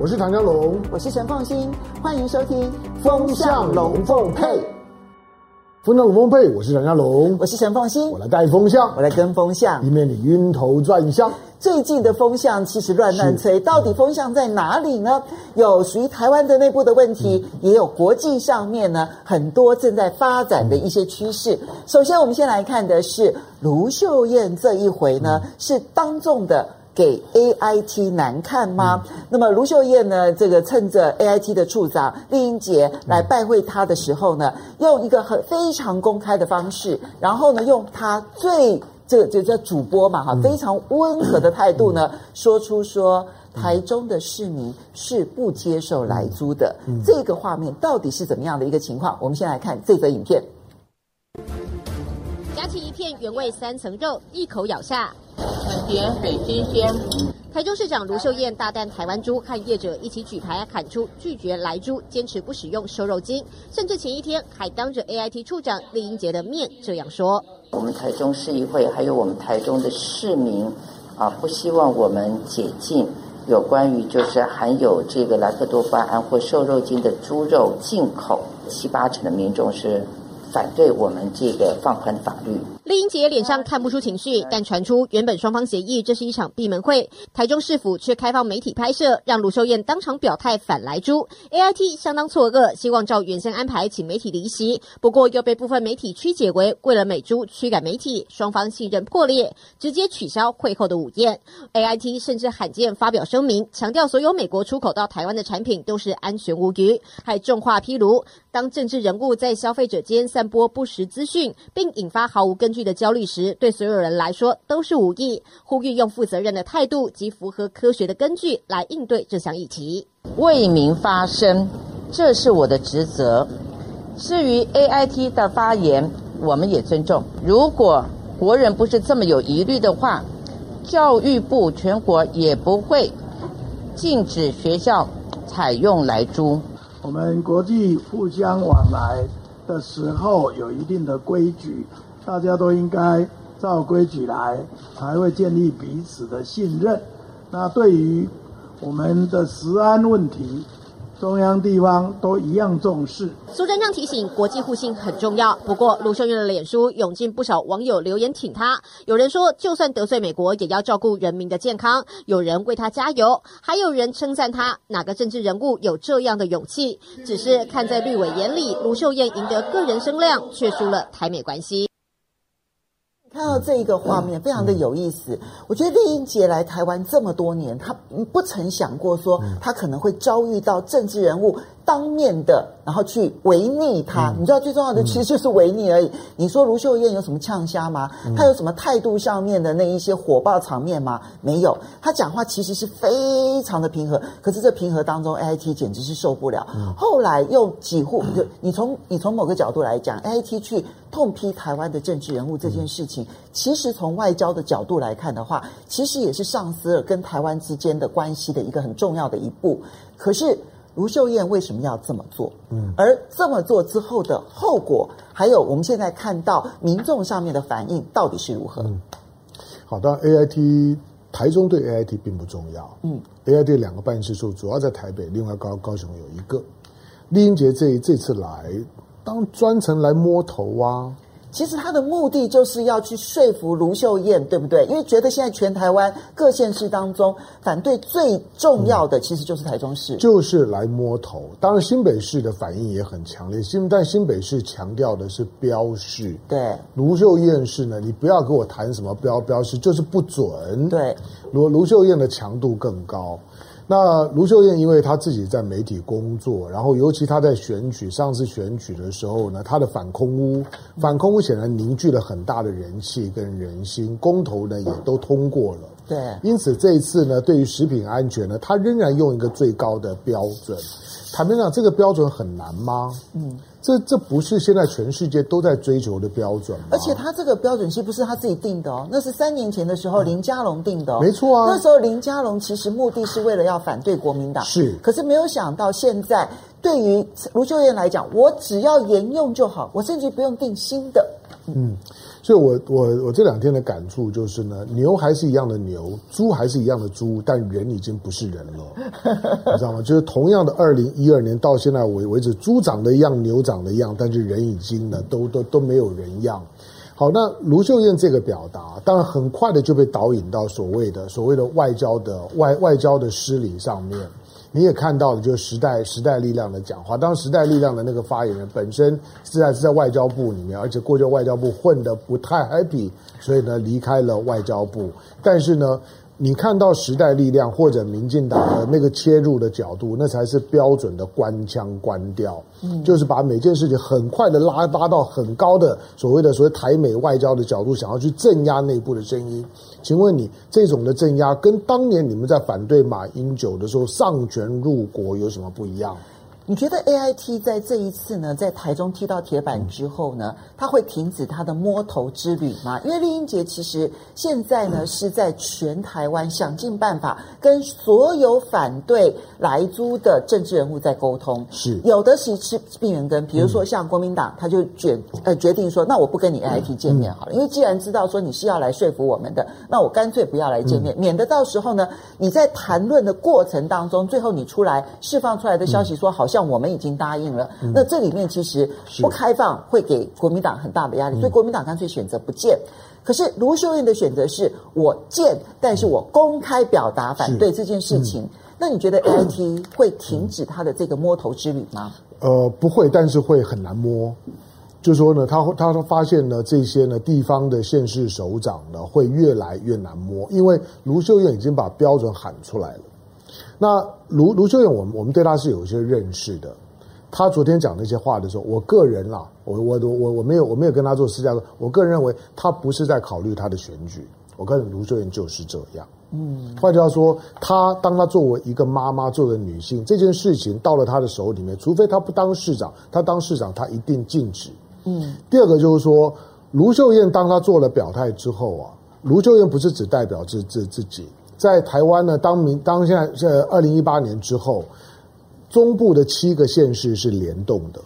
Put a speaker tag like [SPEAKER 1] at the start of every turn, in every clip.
[SPEAKER 1] 我是唐湘龙，
[SPEAKER 2] 我是陈凤新，欢迎收听《
[SPEAKER 1] 风向龙凤配》。风向龙凤配，我是唐湘龙，
[SPEAKER 2] 我是陈凤新，
[SPEAKER 1] 我来带风向，
[SPEAKER 2] 我来跟风向，
[SPEAKER 1] 以免你晕头转向。
[SPEAKER 2] 最近的风向其实乱乱吹，到底风向在哪里呢？有属于台湾的内部的问题，嗯、也有国际上面呢很多正在发展的一些趋势。嗯、首先，我们先来看的是卢秀燕这一回呢，嗯、是当众的给 AIT 难看吗？嗯、那么卢秀燕呢，这个趁着 AIT 的处长丽英杰来拜会他的时候呢，用一个很非常公开的方式，然后呢，用他最。这个就叫主播嘛，哈，非常温和的态度呢，说出说台中的市民是不接受来租的，这个画面到底是怎么样的一个情况？我们先来看这则影片。
[SPEAKER 3] 夹起一片原味三层肉，一口咬下，
[SPEAKER 4] 很甜，很新鲜。
[SPEAKER 3] 台中市长卢秀燕大啖台湾猪，和业者一起举牌喊出拒绝来猪，坚持不使用瘦肉精，甚至前一天还当着 AIT 处长酈英杰的面这样说：“
[SPEAKER 4] 我们台中市议会还有我们台中的市民啊，不希望我们解禁有关于就是含有这个莱克多巴胺或瘦肉精的猪肉进口，七八成的民众是。”反对我们这个放宽法律。
[SPEAKER 3] 酈英杰脸上看不出情绪，但传出原本双方协议这是一场闭门会，台中市府却开放媒体拍摄，让卢秀燕当场表态反来猪。AIT 相当错愕，希望照原先安排请媒体离席，不过又被部分媒体曲解为为了美猪驱赶媒体，双方信任破裂，直接取消会后的午宴。AIT 甚至罕见发表声明，强调所有美国出口到台湾的产品都是安全无虞，还重话披露，当政治人物在消费者间散播不实资讯，并引发毫无根据的焦虑时，对所有人来说都是无益。呼吁用负责任的态度及符合科学的根据来应对这项议题。
[SPEAKER 4] 为民发声，这是我的职责。至于 AIT 的发言，我们也尊重。如果国人不是这么有疑虑的话，教育部全国也不会禁止学校采用来猪。
[SPEAKER 5] 我们国际互相往来的时候有一定的规矩，大家都应该照规矩来，才会建立彼此的信任。那对于我们的食安问题，中央地方都一样重视。
[SPEAKER 3] 苏贞昌提醒，国际互信很重要。不过，卢秀燕的脸书涌进不少网友留言挺她。有人说，就算得罪美国，也要照顾人民的健康。有人为她加油，还有人称赞她。哪个政治人物有这样的勇气？只是看在绿委眼里，卢秀燕赢得个人声量，却输了台美关系。
[SPEAKER 2] 看到这一个画面，非常的有意思。我觉得丽英杰来台湾这么多年，他不曾想过说他可能会遭遇到政治人物。当面的，然后去违逆他，嗯、你知道最重要的其实就是违逆而已。嗯、你说卢秀燕有什么呛虾吗？嗯、他有什么态度上面的那一些火爆场面吗？没有，她讲话其实是非常的平和。可是这平和当中，AIT 简直是受不了。嗯、后来又几乎 就你从你从某个角度来讲，AIT 去痛批台湾的政治人物这件事情，嗯、其实从外交的角度来看的话，其实也是丧失了跟台湾之间的关系的一个很重要的一步。可是。卢秀燕为什么要这么做？嗯，而这么做之后的后果，还有我们现在看到民众上面的反应到底是如何？
[SPEAKER 1] 嗯，好的，AIT 台中对 AIT 并不重要。嗯，AIT 两个办事处主要在台北，另外高高雄有一个。丽英杰这这次来，当专程来摸头啊。
[SPEAKER 2] 其实他的目的就是要去说服卢秀燕，对不对？因为觉得现在全台湾各县市当中，反对最重要的其实就是台中市，
[SPEAKER 1] 就是来摸头。当然新北市的反应也很强烈，新但新北市强调的是标示。
[SPEAKER 2] 对，
[SPEAKER 1] 卢秀燕是呢，你不要跟我谈什么标标示，就是不准。
[SPEAKER 2] 对，
[SPEAKER 1] 卢卢秀燕的强度更高。那卢秀燕，因为她自己在媒体工作，然后尤其她在选举上次选举的时候呢，她的反空屋，反空屋显然凝聚了很大的人气跟人心，公投呢也都通过了。
[SPEAKER 2] 对，
[SPEAKER 1] 因此这一次呢，对于食品安全呢，她仍然用一个最高的标准。坦白讲，这个标准很难吗？嗯。这这不是现在全世界都在追求的标准吗？
[SPEAKER 2] 而且他这个标准其实不是他自己定的哦，那是三年前的时候林佳龙定的哦。
[SPEAKER 1] 没错啊，
[SPEAKER 2] 那时候林佳龙其实目的是为了要反对国民党，
[SPEAKER 1] 是。
[SPEAKER 2] 可是没有想到现在对于卢秀燕来讲，我只要沿用就好，我甚至不用定新的。
[SPEAKER 1] 嗯。所以我我我这两天的感触就是呢，牛还是一样的牛，猪还是一样的猪，但人已经不是人了，你知道吗？就是同样的二零一二年到现在为为止，猪长得一样，牛长得一样，但是人已经呢都都都没有人样。好，那卢秀燕这个表达，当然很快的就被导引到所谓的所谓的外交的外外交的失礼上面。你也看到了，就是时代时代力量的讲话。当时代力量的那个发言人本身是在是在外交部里面，而且过去外交部混得不太 happy，所以呢离开了外交部。但是呢。你看到时代力量或者民进党的那个切入的角度，那才是标准的官腔官调，嗯，就是把每件事情很快的拉拉到很高的所谓的所谓台美外交的角度，想要去镇压内部的声音。请问你这种的镇压，跟当年你们在反对马英九的时候上权入国有什么不一样？
[SPEAKER 2] 你觉得 A I T 在这一次呢，在台中踢到铁板之后呢，他会停止他的摸头之旅吗？因为酈英杰其实现在呢是在全台湾想尽办法跟所有反对来租的政治人物在沟通，
[SPEAKER 1] 是。
[SPEAKER 2] 有的是吃闭门羹，比如说像国民党，他就决呃决定说，那我不跟你 A I T 见面好了，因为既然知道说你是要来说服我们的，那我干脆不要来见面，免得到时候呢你在谈论的过程当中，最后你出来释放出来的消息说好像。像我们已经答应了，那这里面其实不开放会给国民党很大的压力，所以国民党干脆选择不见。可是卢秀燕的选择是我见，但是我公开表达反对这件事情。那你觉得 AIT 会停止他的这个摸头之旅吗？
[SPEAKER 1] 呃，不会，但是会很难摸。就是说呢，他会他说发现呢，这些呢地方的县市首长呢会越来越难摸，因为卢秀燕已经把标准喊出来了。那卢卢秀燕，我们我们对她是有一些认识的。她昨天讲那些话的时候，我个人啦，我我我我没有我没有跟她做私下说，我个人认为她不是在考虑她的选举。我跟卢秀燕就是这样。嗯，换句话说，她当她作为一个妈妈，作为女性，这件事情到了她的手里面，除非她不当市长，她当市长她一定禁止。嗯，第二个就是说，卢秀燕当她做了表态之后啊，卢秀燕不是只代表自自自己。在台湾呢，当明当现在是二零一八年之后，中部的七个县市是联动的。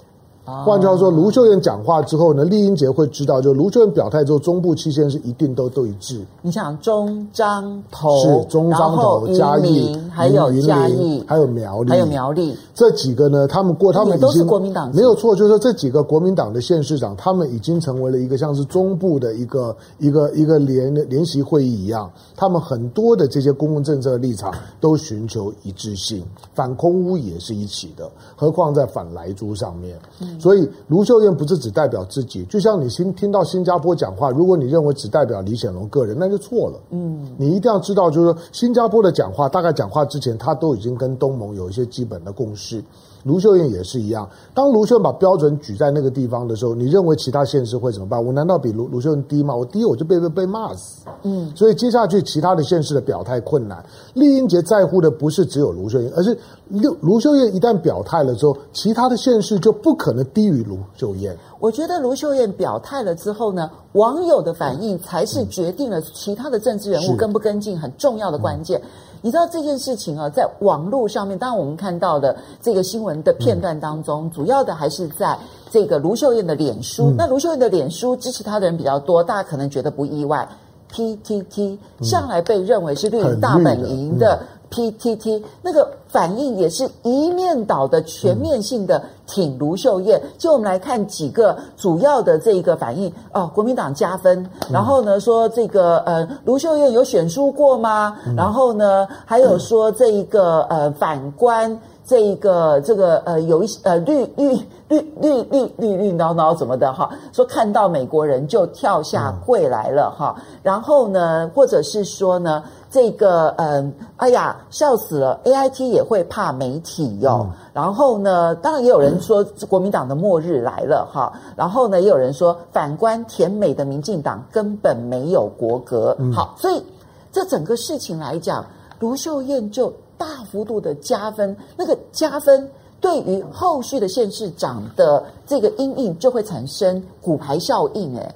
[SPEAKER 1] 换句话说，卢秀燕讲话之后呢，丽英杰会知道，就卢秀燕表态之后，中部七县是一定都都一致。
[SPEAKER 2] 你想中彰投
[SPEAKER 1] 是中彰投嘉义，
[SPEAKER 2] 还有嘉义，
[SPEAKER 1] 还有苗栗，
[SPEAKER 2] 还有苗栗
[SPEAKER 1] 这几个呢，他们过他们已经
[SPEAKER 2] 都是国民党，
[SPEAKER 1] 没有错，就是说这几个国民党的县市长，他们已经成为了一个像是中部的一个一个一个联联席会议一样，他们很多的这些公共政策的立场都寻求一致性，反空污也是一起的，何况在反莱猪上面。嗯所以卢秀燕不是只代表自己，就像你新听到新加坡讲话，如果你认为只代表李显龙个人，那就错了。嗯，你一定要知道，就是说新加坡的讲话，大概讲话之前，他都已经跟东盟有一些基本的共识。卢秀燕也是一样，当卢秀燕把标准举在那个地方的时候，你认为其他县市会怎么办？我难道比卢卢秀燕低吗？我低我就被被被骂死。嗯，所以接下去其他的县市的表态困难。丽英杰在乎的不是只有卢秀燕，而是卢卢秀燕一旦表态了之后，其他的县市就不可能低于卢秀燕。
[SPEAKER 2] 我觉得卢秀燕表态了之后呢，网友的反应才是决定了其他的政治人物跟不跟进很重要的关键。你知道这件事情啊，在网络上面，当然我们看到的这个新闻的片段当中，主要的还是在这个卢秀燕的脸书。那卢秀燕的脸书支持她的人比较多，大家可能觉得不意外。PTT 向来被认为是绿营大本营的。PTT 那个反应也是一面倒的全面性的挺卢秀燕，就我们来看几个主要的这一个反应。哦，国民党加分，然后呢说这个呃卢秀燕有选输过吗？然后呢还有说这一个呃反观这一个这个呃有一些呃绿绿绿绿绿绿绿闹闹怎么的哈，说看到美国人就跳下跪来了哈，然后呢或者是说呢。这个嗯，哎呀，笑死了！AIT 也会怕媒体哟、哦。嗯、然后呢，当然也有人说国民党的末日来了哈。然后呢，也有人说反观甜美的民进党根本没有国格。嗯、好，所以这整个事情来讲，卢秀燕就大幅度的加分。那个加分对于后续的县市长的这个阴影就会产生骨牌效应。哎，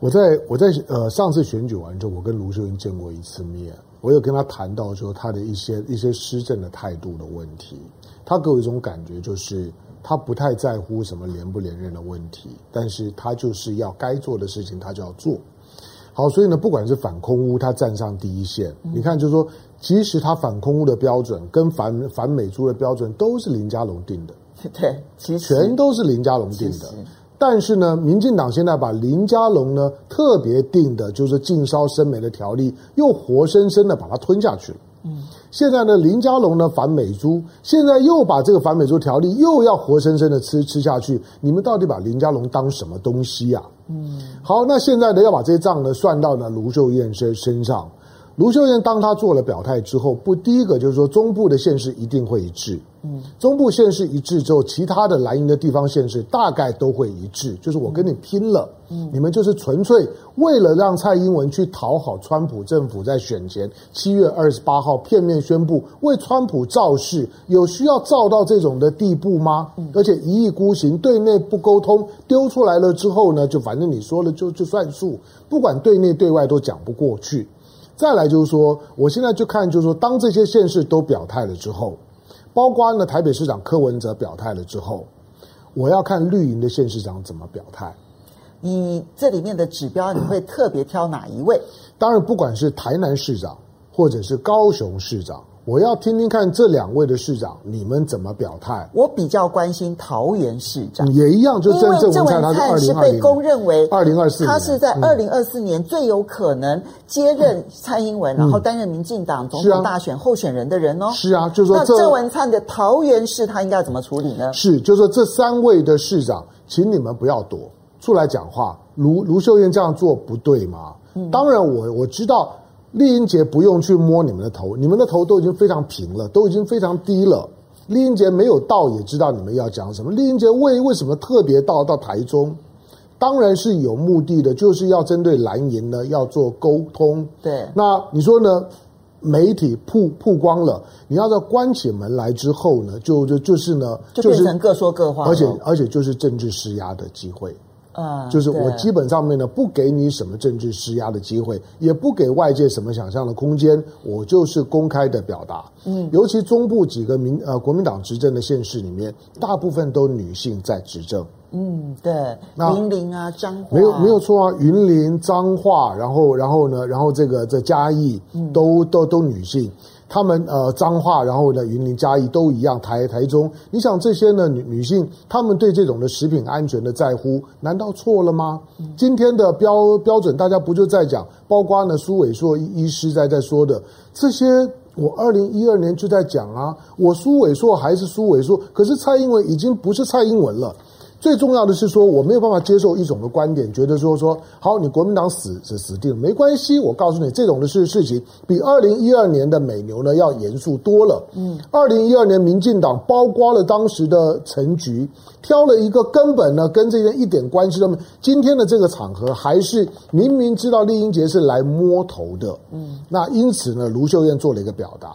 [SPEAKER 1] 我在我在呃上次选举完之后，我跟卢秀燕见过一次面。我有跟他谈到说他的一些一些施政的态度的问题，他给我一种感觉就是他不太在乎什么连不连任的问题，但是他就是要该做的事情他就要做。好，所以呢，不管是反空污，他站上第一线。嗯、你看，就是说，其实他反空污的标准跟反反美猪的标准都是林佳龙定的。
[SPEAKER 2] 对，其实
[SPEAKER 1] 全都是林佳龙定的。但是呢，民进党现在把林佳龙呢特别定的就是禁烧生煤的条例，又活生生的把它吞下去了。嗯，现在呢，林佳龙呢反美猪，现在又把这个反美猪条例又要活生生的吃吃下去。你们到底把林佳龙当什么东西呀、嗯，好，那现在呢，要把这些账呢算到呢卢秀燕身身上。卢秀燕当她做了表态之后，不，第一个就是说中部的县市一定会一致。嗯，中部县市一致之后，其他的蓝营的地方县市大概都会一致。就是我跟你拼了，嗯，你们就是纯粹为了让蔡英文去讨好川普政府，在选前七月二十八号片面宣布为川普造势，有需要造到这种的地步吗？而且一意孤行，对内不沟通，丢出来了之后呢，就反正你说了就就算数，不管对内对外都讲不过去。再来就是说，我现在就看就是说，当这些县市都表态了之后。包括呢，台北市长柯文哲表态了之后，我要看绿营的县市长怎么表态。
[SPEAKER 2] 你这里面的指标，你会特别挑哪一位？
[SPEAKER 1] 当然，不管是台南市长，或者是高雄市长。我要听听看这两位的市长，你们怎么表态？
[SPEAKER 2] 我比较关心桃园市长，
[SPEAKER 1] 也一样，就郑
[SPEAKER 2] 郑文灿，他是被公认为
[SPEAKER 1] 二零二四，
[SPEAKER 2] 他是在二零二四年最有可能接任蔡英文，嗯、然后担任民进党总统大选候选人的人哦。
[SPEAKER 1] 是啊，就是说这
[SPEAKER 2] 郑文灿的桃园市，他应该要怎么处理呢？
[SPEAKER 1] 是，就是说这三位的市长，请你们不要躲出来讲话。卢卢秀燕这样做不对吗？嗯、当然我，我我知道。丽英杰不用去摸你们的头，你们的头都已经非常平了，都已经非常低了。丽英杰没有到，也知道你们要讲什么。丽英杰为为什么特别到到台中？当然是有目的的，就是要针对蓝营呢要做沟通。
[SPEAKER 2] 对，
[SPEAKER 1] 那你说呢？媒体曝曝光了，你要在关起门来之后呢，就就就是呢，
[SPEAKER 2] 就变成各说各话，
[SPEAKER 1] 而且而且就是政治施压的机会。啊，就是我基本上面呢，不给你什么政治施压的机会，也不给外界什么想象的空间，我就是公开的表达。嗯，尤其中部几个民呃国民党执政的县市里面，大部分都女性在执政。
[SPEAKER 2] 嗯，对，云林啊，彰化
[SPEAKER 1] 没有没有错啊，云林彰化，然后然后呢，然后这个这嘉义都、嗯、都都女性。他们呃彰化，然后呢云林嘉义都一样，台台中，你想这些呢女女性，她们对这种的食品安全的在乎，难道错了吗？嗯、今天的标标准，大家不就在讲，包括呢苏伟硕医师在在说的这些，我二零一二年就在讲啊，我苏伟硕还是苏伟硕，可是蔡英文已经不是蔡英文了。最重要的是说，我没有办法接受一种的观点，觉得说说好，你国民党死是死定了，没关系。我告诉你，这种的事事情比二零一二年的美牛呢要严肃多了。嗯，二零一二年民进党包括了当时的陈局，挑了一个根本呢跟这边一点关系都没。今天的这个场合，还是明明知道丽英杰是来摸头的。嗯，那因此呢，卢秀燕做了一个表达。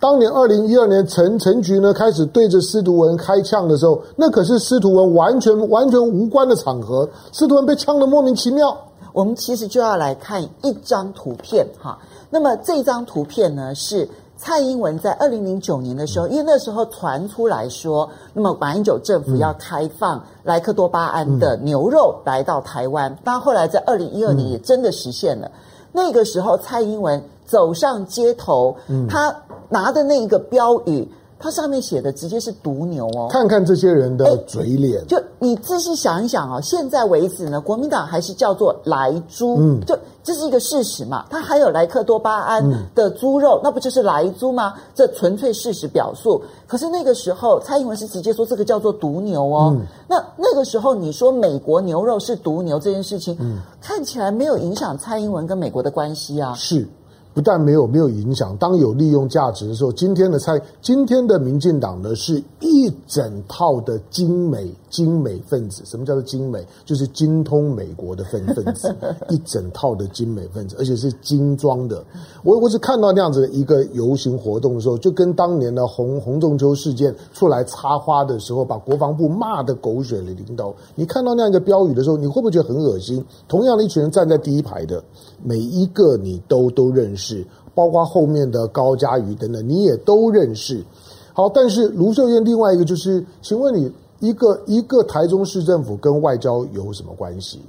[SPEAKER 1] 当年二零一二年陈陈局呢开始对着司徒文开枪的时候，那可是司徒文完全完全无关的场合，司徒文被枪得莫名其妙。
[SPEAKER 2] 我们其实就要来看一张图片哈，那么这张图片呢是蔡英文在二零零九年的时候，因为那时候传出来说，那么马英九政府要开放莱克多巴胺的牛肉来到台湾，但后来在二零一二年也真的实现了。那个时候蔡英文走上街头，他。拿的那一个标语，它上面写的直接是毒牛哦。
[SPEAKER 1] 看看这些人的嘴脸，
[SPEAKER 2] 就你仔细想一想哦，现在为止呢，国民党还是叫做莱猪，嗯，就这是一个事实嘛。它还有莱克多巴胺的猪肉，嗯、那不就是莱猪吗？这纯粹事实表述。可是那个时候，蔡英文是直接说这个叫做毒牛哦。嗯、那那个时候你说美国牛肉是毒牛这件事情，嗯，看起来没有影响蔡英文跟美国的关系啊。
[SPEAKER 1] 是。不但没有没有影响，当有利用价值的时候，今天的蔡，今天的民进党呢，是一整套的精美精美分子。什么叫做精美？就是精通美国的分分子，一整套的精美分子，而且是精装的。我我是看到那样子的一个游行活动的时候，就跟当年的洪洪仲秋事件出来插花的时候，把国防部骂的狗血淋头。你看到那样一个标语的时候，你会不会觉得很恶心？同样的一群人站在第一排的。每一个你都都认识，包括后面的高佳瑜等等，你也都认识。好，但是卢秀燕另外一个就是，请问你一个一个台中市政府跟外交有什么关系？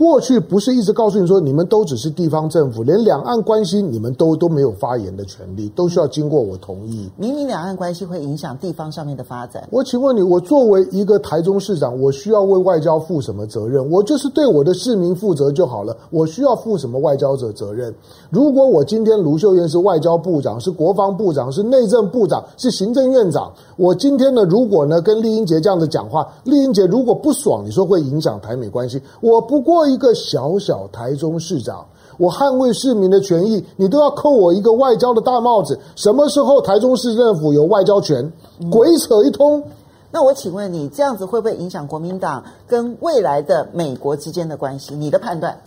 [SPEAKER 1] 过去不是一直告诉你说，你们都只是地方政府，连两岸关系你们都都没有发言的权利，都需要经过我同意。
[SPEAKER 2] 明明两岸关系会影响地方上面的发展。
[SPEAKER 1] 我请问你，我作为一个台中市长，我需要为外交负什么责任？我就是对我的市民负责就好了。我需要负什么外交者责任？如果我今天卢秀燕是外交部长，是国防部长，是内政部长，是行政院长，我今天呢，如果呢跟丽英杰这样子讲话，丽英杰如果不爽，你说会影响台美关系，我不过。一个小小台中市长，我捍卫市民的权益，你都要扣我一个外交的大帽子。什么时候台中市政府有外交权？鬼扯一通。嗯，
[SPEAKER 2] 那我请问你，这样子会不会影响国民党跟未来的美国之间的关系？你的判断？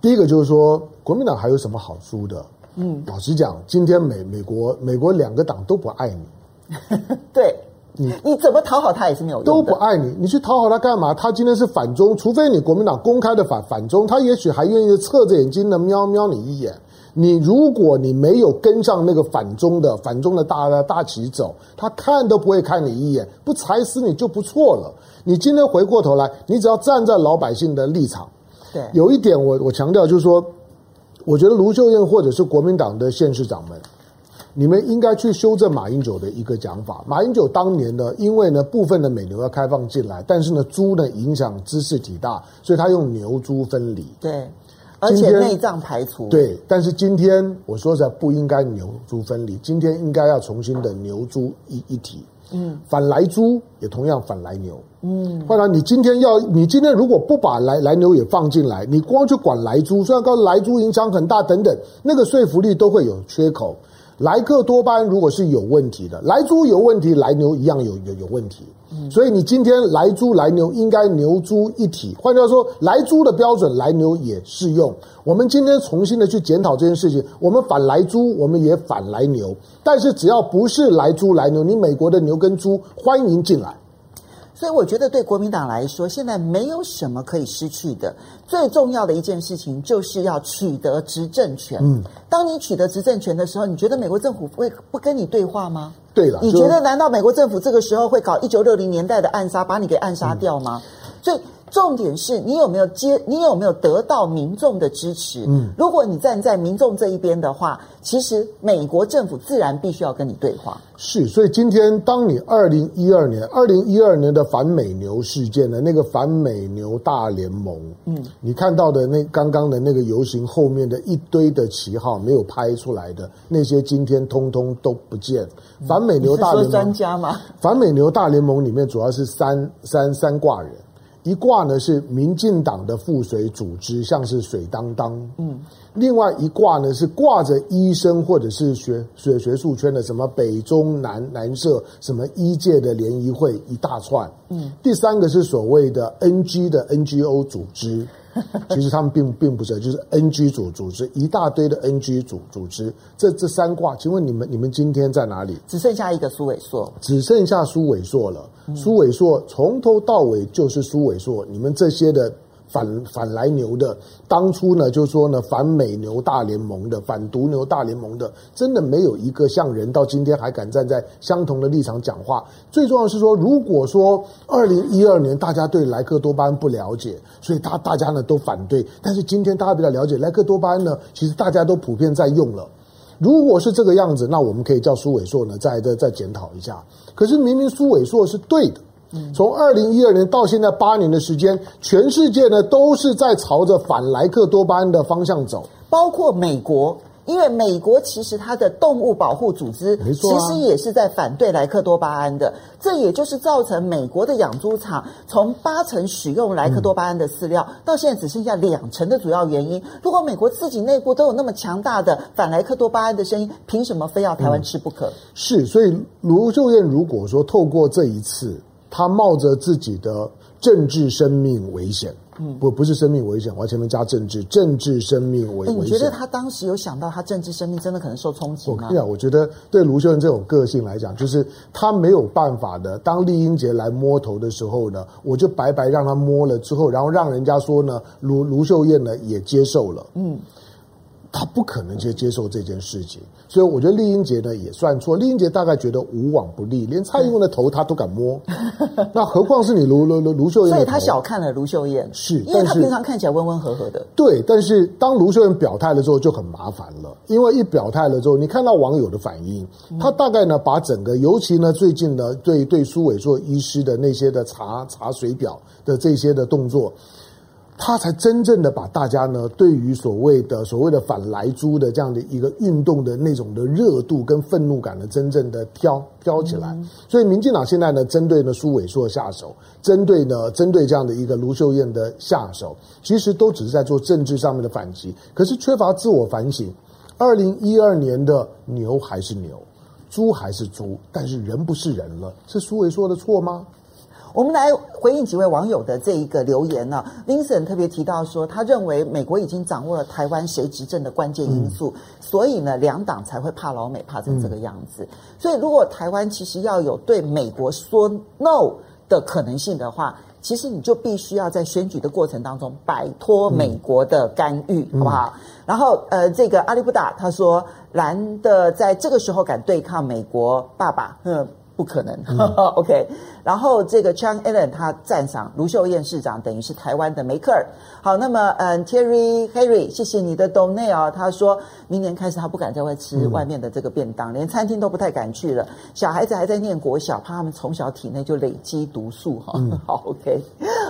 [SPEAKER 1] 第一个就是说，国民党还有什么好输的？嗯，老实讲，今天美美国美国两个党都不爱你。
[SPEAKER 2] 对。你你怎么讨好他也是没有用的，
[SPEAKER 1] 都不爱你，你去讨好他干嘛？他今天是反中，除非你国民党公开的反反中，他也许还愿意侧着眼睛的瞄瞄你一眼。你如果你没有跟上那个反中的反中的大大旗走，他看都不会看你一眼，不踩死你就不错了。你今天回过头来，你只要站在老百姓的立场。
[SPEAKER 2] 对，
[SPEAKER 1] 有一点我我强调就是说，我觉得卢秀燕或者是国民党的县市长们。你们应该去修正马英九的一个讲法。马英九当年呢，因为呢部分的美牛要开放进来，但是呢猪呢影响知识体大，所以他用牛猪分离。
[SPEAKER 2] 对，而且内脏排除。
[SPEAKER 1] 对，但是今天我说实在不应该牛猪分离，今天应该要重新的牛猪一一体。嗯，反来猪也同样反来牛。嗯，不然你今天要你今天如果不把来来牛也放进来，你光去管来猪，虽然告诉莱猪影响很大等等，那个说服力都会有缺口。莱克多巴胺如果是有问题的，莱猪有问题，莱牛一样有有有问题。嗯，所以你今天莱猪莱牛应该牛猪一体，换句话说，莱猪的标准莱牛也适用。我们今天重新的去检讨这件事情，我们反莱猪，我们也反莱牛，但是只要不是莱猪莱牛，你美国的牛跟猪欢迎进来。
[SPEAKER 2] 所以我觉得对国民党来说，现在没有什么可以失去的。最重要的一件事情就是要取得执政权。嗯，当你取得执政权的时候，你觉得美国政府会不跟你对话吗？
[SPEAKER 1] 对了，
[SPEAKER 2] 你觉得难道美国政府这个时候会搞一九六零年代的暗杀，把你给暗杀掉吗？嗯，所以。重点是你有没有接，你有没有得到民众的支持？嗯，如果你站在民众这一边的话，其实美国政府自然必须要跟你对话。
[SPEAKER 1] 是，所以今天当你二零一二年、二零一二年的反美牛事件的那个反美牛大联盟，嗯，你看到的那刚刚的那个游行后面的一堆的旗号没有拍出来的那些，今天通通都不见。反美牛大联盟
[SPEAKER 2] 专家吗？
[SPEAKER 1] 反美牛大联盟里面主要是三三三挂人。一挂呢是民进党的附水组织，像是水当当，嗯，另外一挂呢是挂着医生或者是学学学术圈的，什么北中南南社，什么医界的联谊会一大串，嗯，第三个是所谓的 NG 的 NGO 组织。其实他们并并不是，就是 NG 组组织一大堆的 NG 组组织，这这三卦，请问你们你们今天在哪里？
[SPEAKER 2] 只剩下一个苏伟硕，
[SPEAKER 1] 只剩下苏伟硕了。苏伟硕从头到尾就是苏伟硕，你们这些的。反反莱牛的，当初呢，就说呢，反美牛大联盟的，反毒牛大联盟的，真的没有一个像人，到今天还敢站在相同的立场讲话。最重要的是说，如果说二零一二年大家对莱克多巴胺不了解，所以大大家呢都反对，但是今天大家比较了解莱克多巴胺呢，其实大家都普遍在用了。如果是这个样子，那我们可以叫苏伟硕呢再再再检讨一下。可是明明苏伟硕是对的。从二零一二年到现在八年的时间，全世界呢都是在朝着反莱克多巴胺的方向走，
[SPEAKER 2] 包括美国，因为美国其实它的动物保护组织，其实也是在反对莱克多巴胺的。这也就是造成美国的养猪场从八成使用莱克多巴胺的饲料，到现在只剩下两成的主要原因。如果美国自己内部都有那么强大的反莱克多巴胺的声音，凭什么非要台湾吃不可？
[SPEAKER 1] 是，所以卢秀燕如果说透过这一次。他冒着自己的政治生命危险，嗯，不，不是生命危险，我要前面加政治，政治生命危险。
[SPEAKER 2] 你觉得他当时有想到他政治生命真的可能受冲击吗？
[SPEAKER 1] 对啊，我觉得对卢秀燕这种个性来讲，就是他没有办法的。当丽英杰来摸头的时候呢，我就白白让他摸了之后，然后让人家说呢，卢卢秀燕呢也接受了，嗯。他不可能去接受这件事情，所以我觉得丽英杰呢也算错。丽英杰大概觉得无往不利，连蔡英文的头他都敢摸，那何况是你卢卢卢卢秀燕？
[SPEAKER 2] 所以他小看了卢秀燕，
[SPEAKER 1] 是，
[SPEAKER 2] 因为他平常看起来温温和和的。
[SPEAKER 1] 对，但是当卢秀燕表态了之后就很麻烦了，因为一表态了之后，你看到网友的反应，他大概呢把整个，尤其呢最近呢对对苏伟硕医师的那些的查查水表的这些的动作。他才真正的把大家呢，对于所谓的所谓的反莱猪的这样的一个运动的那种的热度跟愤怒感呢，真正的挑挑起来。所以，民进党现在呢，针对呢苏伟硕下手，针对呢针对这样的一个卢秀燕的下手，其实都只是在做政治上面的反击，可是缺乏自我反省。二零一二年的牛还是牛，猪还是猪，但是人不是人了，是苏伟硕的错吗？
[SPEAKER 2] 我们来回应几位网友的这一个留言呢、啊。Vincent 特别提到说，他认为美国已经掌握了台湾谁执政的关键因素，嗯、所以呢，两党才会怕老美，怕成这个样子。嗯、所以，如果台湾其实要有对美国说 no 的可能性的话，其实你就必须要在选举的过程当中摆脱美国的干预，嗯、好不好？然后，呃，这个阿里布达他说，蓝的在这个时候敢对抗美国爸爸，嗯。不可能、嗯、OK。然后这个 Chang Allen 他赞赏卢秀燕市长，等于是台湾的梅克尔。好，那么嗯，Terry Harry，谢谢你的 donate 哦。他说明年开始他不敢在外吃外面的这个便当，嗯、连餐厅都不太敢去了。小孩子还在念国小，怕他们从小体内就累积毒素哈。嗯、好，OK。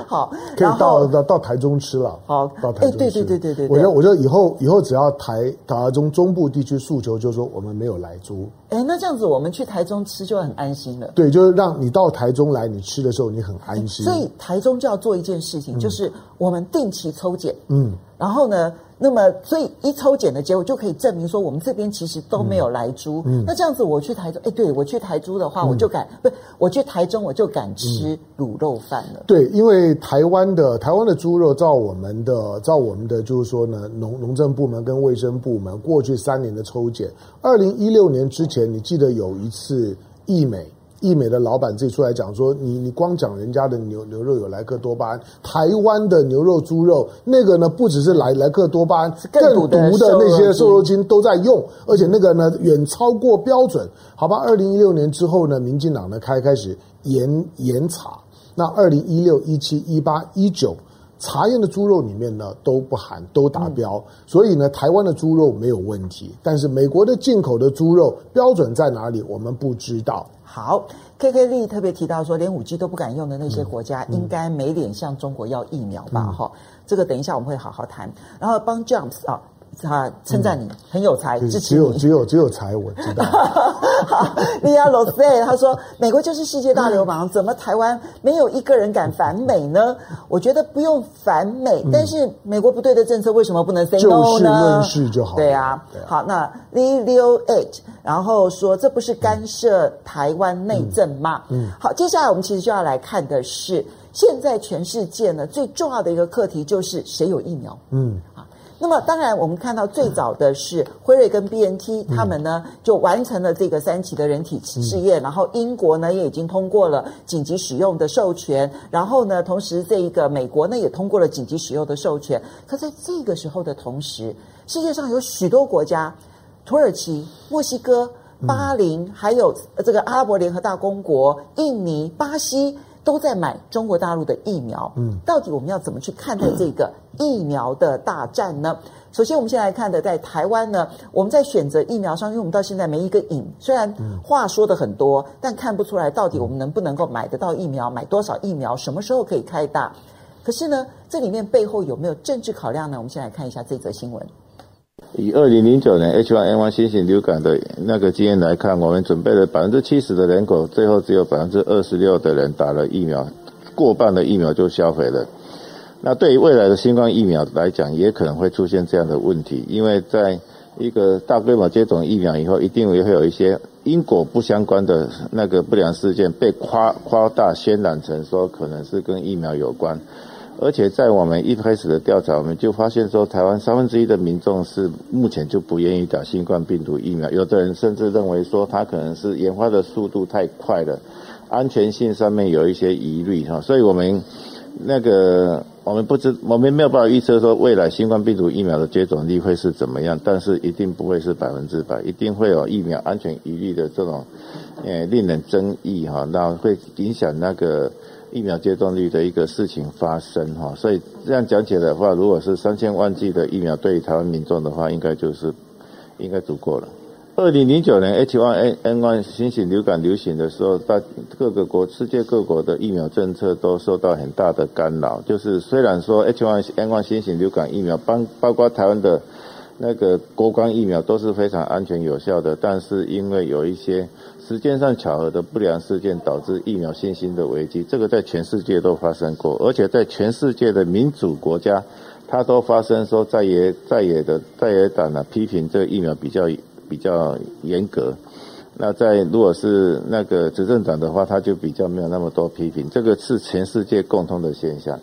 [SPEAKER 2] 好，
[SPEAKER 1] 可以到到到台中吃了。
[SPEAKER 2] 好，
[SPEAKER 1] 到台中吃。
[SPEAKER 2] 对对对对对对。
[SPEAKER 1] 我觉得我觉得以后以后只要台台中中部地区诉求，就是说我们没有来猪。
[SPEAKER 2] 哎，那这样子我们去台中吃就很安心了。
[SPEAKER 1] 对，就是让你到台中来，你吃的时候你很安心。
[SPEAKER 2] 所以台中就要做一件事情，嗯、就是我们定期抽检。嗯，然后呢？那么，所以一抽检的结果就可以证明说，我们这边其实都没有来猪。嗯，那这样子，我去台中，哎，对我去台猪的话，嗯、我就敢不，我去台中我就敢吃卤肉饭了。
[SPEAKER 1] 对，因为台湾的台湾的猪肉，照我们的照我们的就是说呢，农农政部门跟卫生部门过去三年的抽检，二零一六年之前，你记得有一次义美。义美的老板自己出来讲说：“你你光讲人家的牛牛肉有莱克多巴胺，台湾的牛肉、猪肉那个呢，不只是莱莱克多巴胺，更毒的那些瘦肉精都在用，而且那个呢远超过标准。好吧，二零一六年之后呢，民进党呢开开始严严查，那二零一六、一七、一八、一九查验的猪肉里面呢都不含，都达标，所以呢台湾的猪肉没有问题，但是美国的进口的猪肉标准在哪里，我们不知道。”
[SPEAKER 2] 好，K K 丽特别提到说，连五 G 都不敢用的那些国家，应该没脸向中国要疫苗吧？哈、嗯，这个等一下我们会好好谈。然后帮 Jumps 啊。他称赞你、嗯、很有才，支持你。
[SPEAKER 1] 只有只有只有才，我知道。
[SPEAKER 2] 好，利亚罗塞他说：“美国就是世界大流氓，怎么台湾没有一个人敢反美呢？”我觉得不用反美，嗯、但是美国不对的政策为什么不能 say no 呢？
[SPEAKER 1] 就事论事就好。
[SPEAKER 2] 对啊，对啊好，那 Leo Eight 然后说：“这不是干涉台湾内政吗？”嗯，嗯好，接下来我们其实就要来看的是，现在全世界呢最重要的一个课题就是谁有疫苗。嗯。那么，当然，我们看到最早的是辉瑞跟 BNT，他们呢就完成了这个三期的人体试验，然后英国呢也已经通过了紧急使用的授权，然后呢，同时这一个美国呢也通过了紧急使用的授权。可在这个时候的同时，世界上有许多国家，土耳其、墨西哥、巴林，还有这个阿拉伯联合大公国、印尼、巴西。都在买中国大陆的疫苗，嗯，到底我们要怎么去看待这个疫苗的大战呢？首先，我们先来看的，在台湾呢，我们在选择疫苗上，因为我们到现在没一个影，虽然话说的很多，但看不出来到底我们能不能够买得到疫苗，买多少疫苗，什么时候可以开打？可是呢，这里面背后有没有政治考量呢？我们先来看一下这则新闻。
[SPEAKER 6] 以二零零九年 H1N1 新型流感的那个经验来看，我们准备了百分之七十的人口，最后只有百分之二十六的人打了疫苗，过半的疫苗就销毁了。那对于未来的新冠疫苗来讲，也可能会出现这样的问题，因为在一个大规模接种疫苗以后，一定也会有一些因果不相关的那个不良事件被夸夸大渲染成说可能是跟疫苗有关。而且在我们一开始的调查，我们就发现说，台湾三分之一的民众是目前就不愿意打新冠病毒疫苗，有的人甚至认为说，它可能是研发的速度太快了，安全性上面有一些疑虑哈。所以我们那个我们不知，我们没有办法预测说未来新冠病毒疫苗的接种率会是怎么样，但是一定不会是百分之百，一定会有疫苗安全疑虑的这种，呃，令人争议哈，那会影响那个疫苗接种率的一个事情发生哈，所以这样讲起来的话，如果是三千万剂的疫苗对于台湾民众的话，应该就是应该足够了。二零零九年 H1N1 新型流感流行的时候，大各个国世界各国的疫苗政策都受到很大的干扰。就是虽然说 H1N1 新型流感疫苗包包括台湾的那个国光疫苗都是非常安全有效的，但是因为有一些时间上巧合的不良事件，导致疫苗信心的危机。这个在全世界都发生过，而且在全世界的民主国家，它都发生说在野在野的在野党呢批评这个疫苗比较。比较严格，那在如果是那个执政党的话，他就比较没有那么多批评，这个是全世界共通的现象。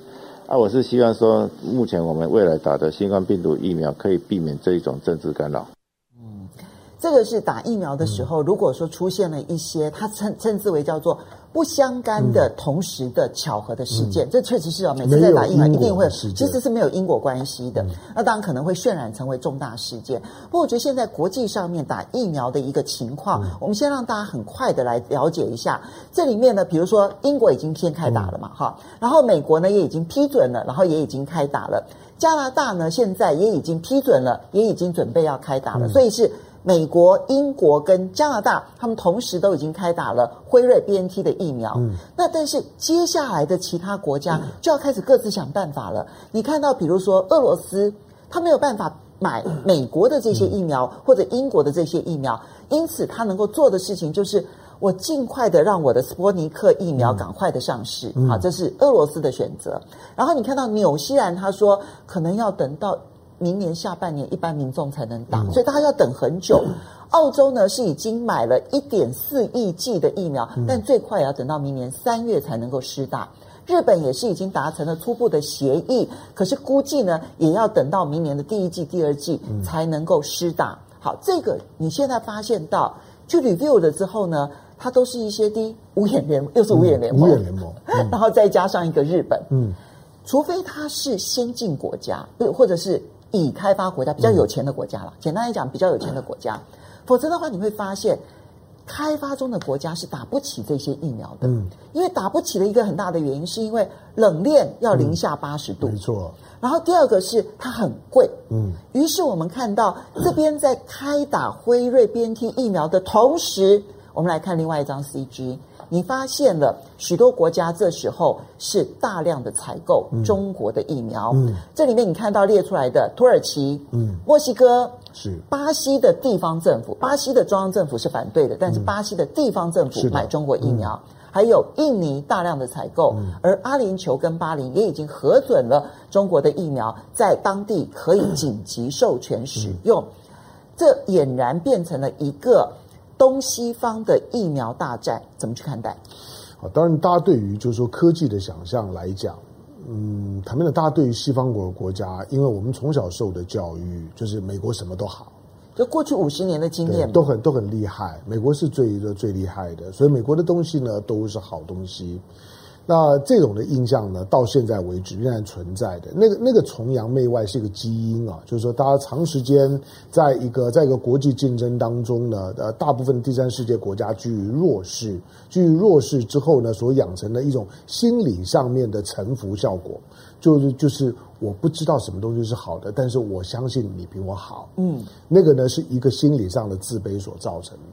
[SPEAKER 6] 那，我是希望说，目前我们未来打的新冠病毒疫苗可以避免这一种政治干扰。
[SPEAKER 2] 嗯，这个是打疫苗的时候，如果说出现了一些，它称称之为叫做。不相干的同时的巧合的事件，嗯、这确实是哦。每次在打疫苗一定会，其实是没有因果关系的。嗯、那当然可能会渲染成为重大事件。不过我觉得现在国际上面打疫苗的一个情况，嗯、我们先让大家很快的来了解一下。这里面呢，比如说英国已经先开打了嘛，哈、嗯，然后美国呢也已经批准了，然后也已经开打了。加拿大呢现在也已经批准了，也已经准备要开打了，嗯、所以是。美国、英国跟加拿大，他们同时都已经开打了辉瑞 BNT 的疫苗。嗯，那但是接下来的其他国家就要开始各自想办法了。嗯、你看到，比如说俄罗斯，他没有办法买美国的这些疫苗，嗯、或者英国的这些疫苗，因此他能够做的事情就是，我尽快的让我的斯波尼克疫苗赶快的上市。嗯、啊，这是俄罗斯的选择。然后你看到纽西兰，他说可能要等到。明年下半年，一般民众才能打，嗯、所以大家要等很久。澳洲呢是已经买了一点四亿剂的疫苗，嗯、但最快也要等到明年三月才能够施打。日本也是已经达成了初步的协议，可是估计呢也要等到明年的第一季、第二季才能够施打。嗯、好，这个你现在发现到去 review 了之后呢，它都是一些的五眼联，又是五眼联盟，五眼联盟，然后再加上一个日本，嗯，除非它是先进国家，不或者是。已开发国家比较有钱的国家了，嗯、简单来讲，比较有钱的国家，否则的话，你会发现，开发中的国家是打不起这些疫苗的。嗯，因为打不起的一个很大的原因，是因为冷链要零下八十度，嗯、没错。然后第二个是它很贵，嗯。于是我们看到这边在开打辉瑞 BNT 疫苗的同时，我们来看另外一张 CG。你发现了许多国家这时候是大量的采购中国的疫苗，这里面你看到列出来的土耳其、嗯、墨西哥是。巴西的地方政府，巴西的中央政府是反对的，但是巴西的地方政府买中国疫苗，嗯、还有印尼大量的采购，嗯、而阿联酋跟巴林也已经核准了中国的疫苗在当地可以紧急授权使用，嗯、这俨然变成了一个。东西方的疫苗大战怎么去看待？
[SPEAKER 1] 啊，当然，大家对于就是说科技的想象来讲，嗯，坦白的大家对于西方国国家，因为我们从小受的教育就是美国什么都好，
[SPEAKER 2] 就过去五十年的经验
[SPEAKER 1] 都很都很厉害，美国是最的最厉害的，所以美国的东西呢都是好东西。那这种的印象呢，到现在为止仍然存在的。那个那个崇洋媚外是一个基因啊，就是说，大家长时间在一个在一个国际竞争当中呢，呃，大部分第三世界国家居于弱势，居于弱势之后呢，所养成的一种心理上面的臣服效果，就是就是我不知道什么东西是好的，但是我相信你比我好。嗯，那个呢是一个心理上的自卑所造成的。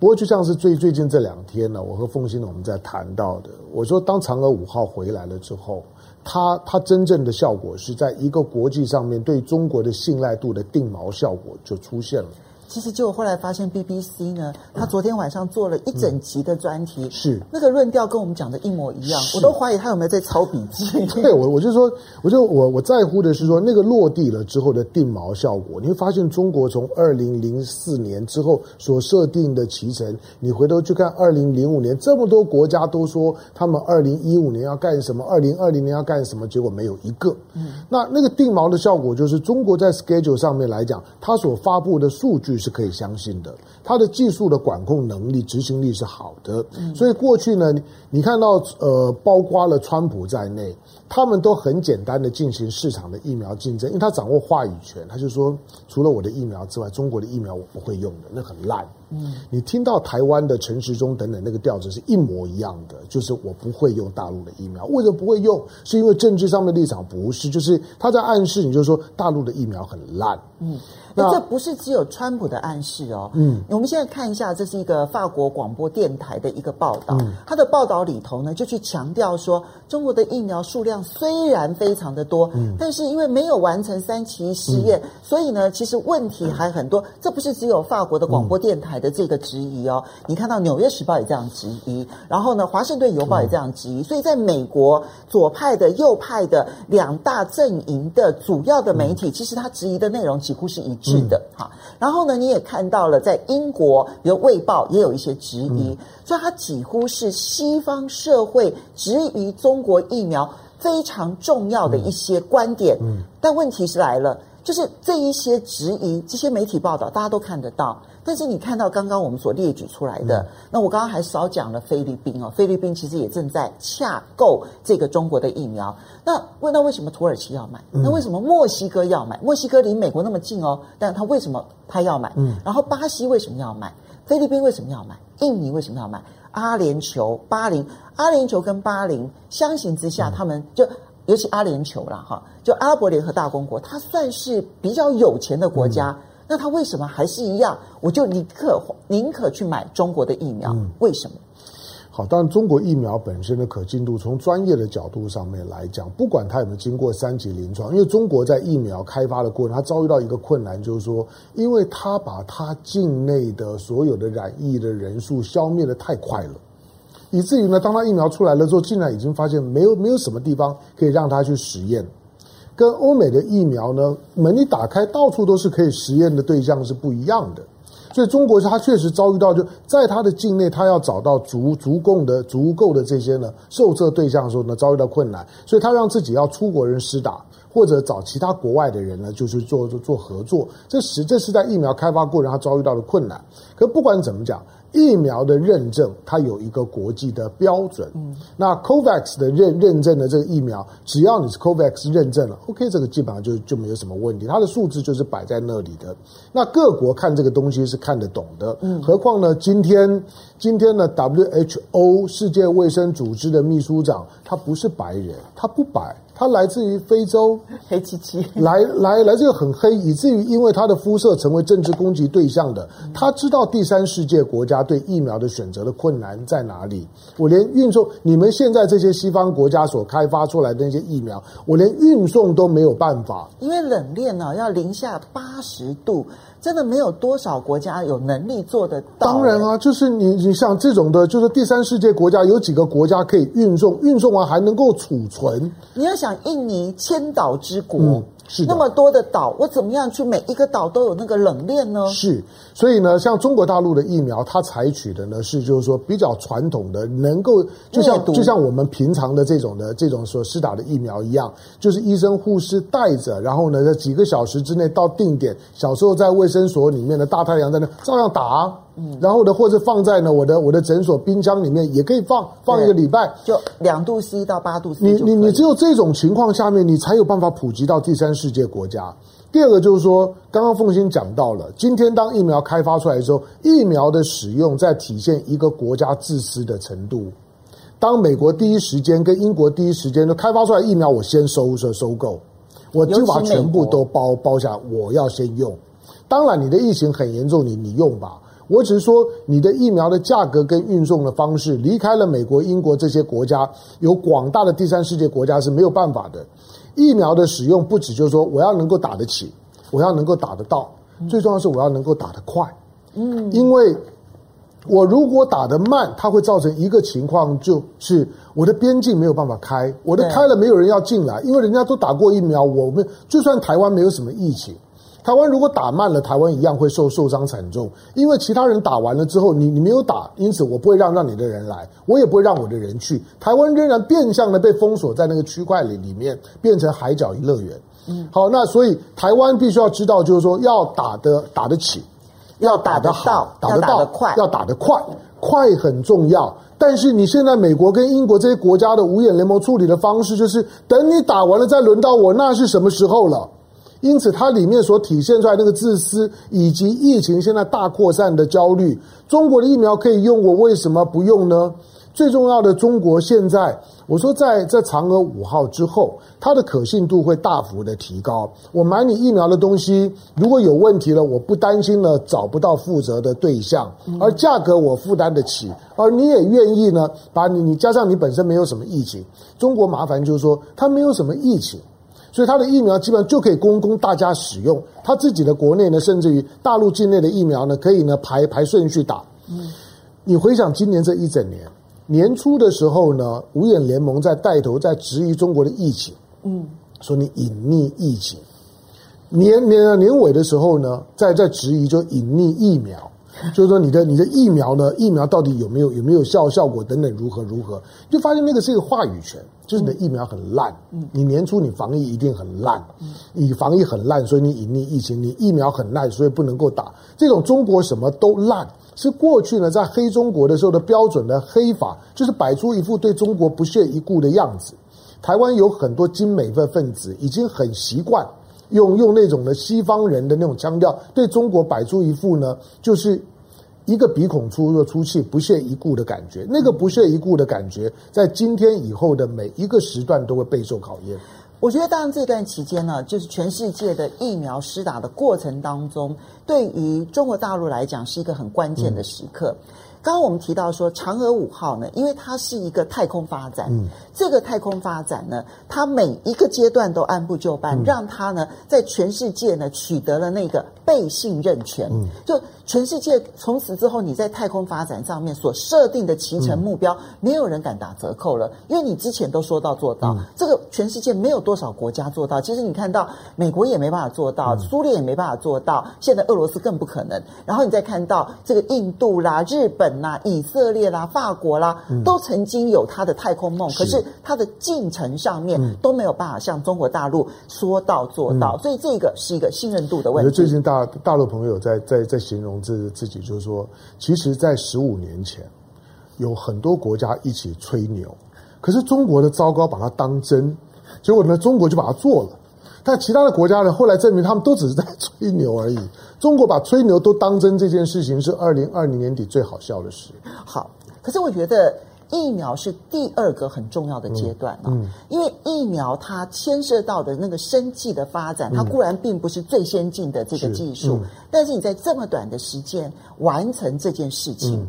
[SPEAKER 1] 不过，就像是最最近这两天呢，我和凤欣呢我们在谈到的，我说当嫦娥五号回来了之后，它它真正的效果是在一个国际上面对中国的信赖度的定锚效果就出现了。
[SPEAKER 2] 其实，就后来发现，BBC 呢，他昨天晚上做了一整集的专题，
[SPEAKER 1] 嗯、是
[SPEAKER 2] 那个论调跟我们讲的一模一样，我都怀疑他有没有在抄笔记。
[SPEAKER 1] 对，我我就说，我就我我在乎的是说，那个落地了之后的定锚效果，你会发现，中国从二零零四年之后所设定的期程，你回头去看二零零五年，这么多国家都说他们二零一五年要干什么，二零二零年要干什么，结果没有一个。嗯，那那个定锚的效果，就是中国在 schedule 上面来讲，它所发布的数据。是可以相信的，它的技术的管控能力、执行力是好的。所以过去呢，你看到呃，包括了川普在内，他们都很简单的进行市场的疫苗竞争，因为他掌握话语权，他就说，除了我的疫苗之外，中国的疫苗我不会用的，那很烂。嗯，你听到台湾的陈时中等等那个调子是一模一样的，就是我不会用大陆的疫苗。为什么不会用？是因为政治上面的立场不是，就是他在暗示你，就是说大陆的疫苗很烂。
[SPEAKER 2] 嗯。那这不是只有川普的暗示哦。嗯，我们现在看一下，这是一个法国广播电台的一个报道。嗯，他的报道里头呢，就去强调说，中国的疫苗数量虽然非常的多，嗯，但是因为没有完成三期试验，嗯，所以呢，其实问题还很多。这不是只有法国的广播电台的这个质疑哦。你看到《纽约时报》也这样质疑，然后呢，《华盛顿邮报》也这样质疑。所以在美国左派的、右派的两大阵营的主要的媒体，其实他质疑的内容几乎是一致。是的，好，然后呢，你也看到了，在英国，比如《卫报》也有一些质疑，嗯，所以它几乎是西方社会质疑中国疫苗非常重要的一些观点。嗯，但问题是来了，就是这一些质疑，这些媒体报道大家都看得到。但是你看到刚刚我们所列举出来的，嗯、那我刚刚还少讲了菲律宾哦，菲律宾其实也正在洽购这个中国的疫苗。那问到为什么土耳其要买？那为什么墨西哥要买？墨西哥离美国那么近哦，但他为什么他要买？嗯，然后巴西为什么要买？菲律宾为什么要买？印尼为什么要买？阿联酋、巴林、阿联酋跟巴林相形之下，他们就尤其阿联酋啦哈，就阿拉伯联合大公国，它算是比较有钱的国家。嗯那他为什么还是一样？我就宁可宁可去买中国的疫苗？嗯、为什么？
[SPEAKER 1] 好，当然中国疫苗本身的可信度，从专业的角度上面来讲，不管它有没有经过三级临床，因为中国在疫苗开发的过程，它遭遇到一个困难，就是说，因为它把它境内的所有的染疫的人数消灭的太快了，以至于呢，当他疫苗出来了之后，竟然已经发现没有没有什么地方可以让他去实验。跟欧美的疫苗呢，门一打开，到处都是可以实验的对象是不一样的，所以中国它确实遭遇到，就在它的境内，它要找到足足够的足够的这些呢受测对象的时候呢，遭遇到困难，所以它让自己要出国人施打，或者找其他国外的人呢，就是做做做合作，这实这是在疫苗开发过程它遭遇到的困难。可不管怎么讲。疫苗的认证，它有一个国际的标准。嗯，那 COVAX 的认认证的这个疫苗，只要你是 COVAX 认证了，OK，这个基本上就就没有什么问题。它的数字就是摆在那里的。那各国看这个东西是看得懂的。嗯，何况呢，今天今天呢，WHO 世界卫生组织的秘书长，他不是白人，他不白。他来自于非洲，
[SPEAKER 2] 黑漆漆，
[SPEAKER 1] 来 来来，这个很黑，以至于因为他的肤色成为政治攻击对象的。他知道第三世界国家对疫苗的选择的困难在哪里。我连运送你们现在这些西方国家所开发出来的那些疫苗，我连运送都没有办法，
[SPEAKER 2] 因为冷链呢要零下八十度。真的没有多少国家有能力做得到。
[SPEAKER 1] 当然啊，就是你你像这种的，就是第三世界国家有几个国家可以运送，运送完还能够储存。
[SPEAKER 2] 你要想印尼千岛之国。嗯是那么多的岛，我怎么样去每一个岛都有那个冷链呢？
[SPEAKER 1] 是，所以呢，像中国大陆的疫苗，它采取的呢是就是说比较传统的，能够就像就像我们平常的这种的这种所施打的疫苗一样，就是医生护士带着，然后呢在几个小时之内到定点，小时候在卫生所里面的大太阳在那照样打。嗯，然后呢，或者放在呢我的我的诊所冰箱里面也可以放放一个礼拜，
[SPEAKER 2] 就两度 C 到八度 C。
[SPEAKER 1] 你你你只有这种情况下面，你才有办法普及到第三世界国家。第二个就是说，刚刚凤欣讲到了，今天当疫苗开发出来的时候，疫苗的使用在体现一个国家自私的程度。当美国第一时间跟英国第一时间都开发出来疫苗，我先收收收购，我就把全部都包包下，我要先用。当然，你的疫情很严重，你你用吧。我只是说，你的疫苗的价格跟运送的方式离开了美国、英国这些国家，有广大的第三世界国家是没有办法的。疫苗的使用不止就是说我要能够打得起，我要能够打得到，最重要是我要能够打得快。嗯，因为我如果打得慢，它会造成一个情况，就是我的边境没有办法开，我的开了没有人要进来，因为人家都打过疫苗，我们就算台湾没有什么疫情。台湾如果打慢了，台湾一样会受受伤惨重，因为其他人打完了之后，你你没有打，因此我不会让让你的人来，我也不会让我的人去，台湾仍然变相的被封锁在那个区块里里面，变成海角一乐园。嗯，好，那所以台湾必须要知道，就是说要打得打得起，要打得好，打得到，
[SPEAKER 2] 要打得快，
[SPEAKER 1] 要打得快，快很重要。但是你现在美国跟英国这些国家的五眼联盟处理的方式，就是等你打完了再轮到我，那是什么时候了？因此，它里面所体现出来那个自私，以及疫情现在大扩散的焦虑，中国的疫苗可以用，我为什么不用呢？最重要的，中国现在，我说在在嫦娥五号之后，它的可信度会大幅的提高。我买你疫苗的东西，如果有问题了，我不担心呢找不到负责的对象，而价格我负担得起，而你也愿意呢把你你加上你本身没有什么疫情，中国麻烦就是说它没有什么疫情。所以他的疫苗基本上就可以供供大家使用，他自己的国内呢，甚至于大陆境内的疫苗呢，可以呢排排顺序打。嗯，你回想今年这一整年，年初的时候呢，五眼联盟在带头在质疑中国的疫情，嗯，说你隐匿疫情。年年年尾的时候呢，在在质疑就隐匿疫苗。就是说，你的你的疫苗呢？疫苗到底有没有有没有效效果等等如何如何？就发现那个是一个话语权，就是你的疫苗很烂。嗯，你年初你防疫一定很烂，嗯，你防疫很烂，所以你隐匿疫情。你疫苗很烂，所以不能够打。这种中国什么都烂，是过去呢在黑中国的时候的标准的黑法，就是摆出一副对中国不屑一顾的样子。台湾有很多精美的分子已经很习惯。用用那种的西方人的那种腔调，对中国摆出一副呢，就是一个鼻孔出又出气、不屑一顾的感觉。那个不屑一顾的感觉，在今天以后的每一个时段都会备受考验。
[SPEAKER 2] 我觉得，当然这段期间呢，就是全世界的疫苗施打的过程当中，对于中国大陆来讲是一个很关键的时刻。嗯刚刚我们提到说，嫦娥五号呢，因为它是一个太空发展，嗯，这个太空发展呢，它每一个阶段都按部就班，嗯，让它呢在全世界呢取得了那个被信任权，嗯，就全世界从此之后，你在太空发展上面所设定的期程目标，嗯，没有人敢打折扣了，因为你之前都说到做到，嗯，这个全世界没有多少国家做到。其实你看到美国也没办法做到，嗯，苏联也没办法做到，现在俄罗斯更不可能。然后你再看到这个印度啦、日本。那以色列啦、法国啦，都曾经有他的太空梦，嗯、可是他的进程上面都没有办法像中国大陆说到做到，嗯、所以这个是一个信任度的问题。我觉得
[SPEAKER 1] 最近大大陆朋友在在在形容自自己，就是说，其实，在十五年前，有很多国家一起吹牛，可是中国的糟糕把它当真，结果呢，中国就把它做了。但其他的国家呢，后来证明他们都只是在吹牛而已。中国把吹牛都当真这件事情，是二零二零年底最好笑的事。
[SPEAKER 2] 好，可是我觉得疫苗是第二个很重要的阶段啊，嗯嗯、因为疫苗它牵涉到的那个生计的发展，它固然并不是最先进的这个技术，嗯、但是你在这么短的时间完成这件事情，嗯、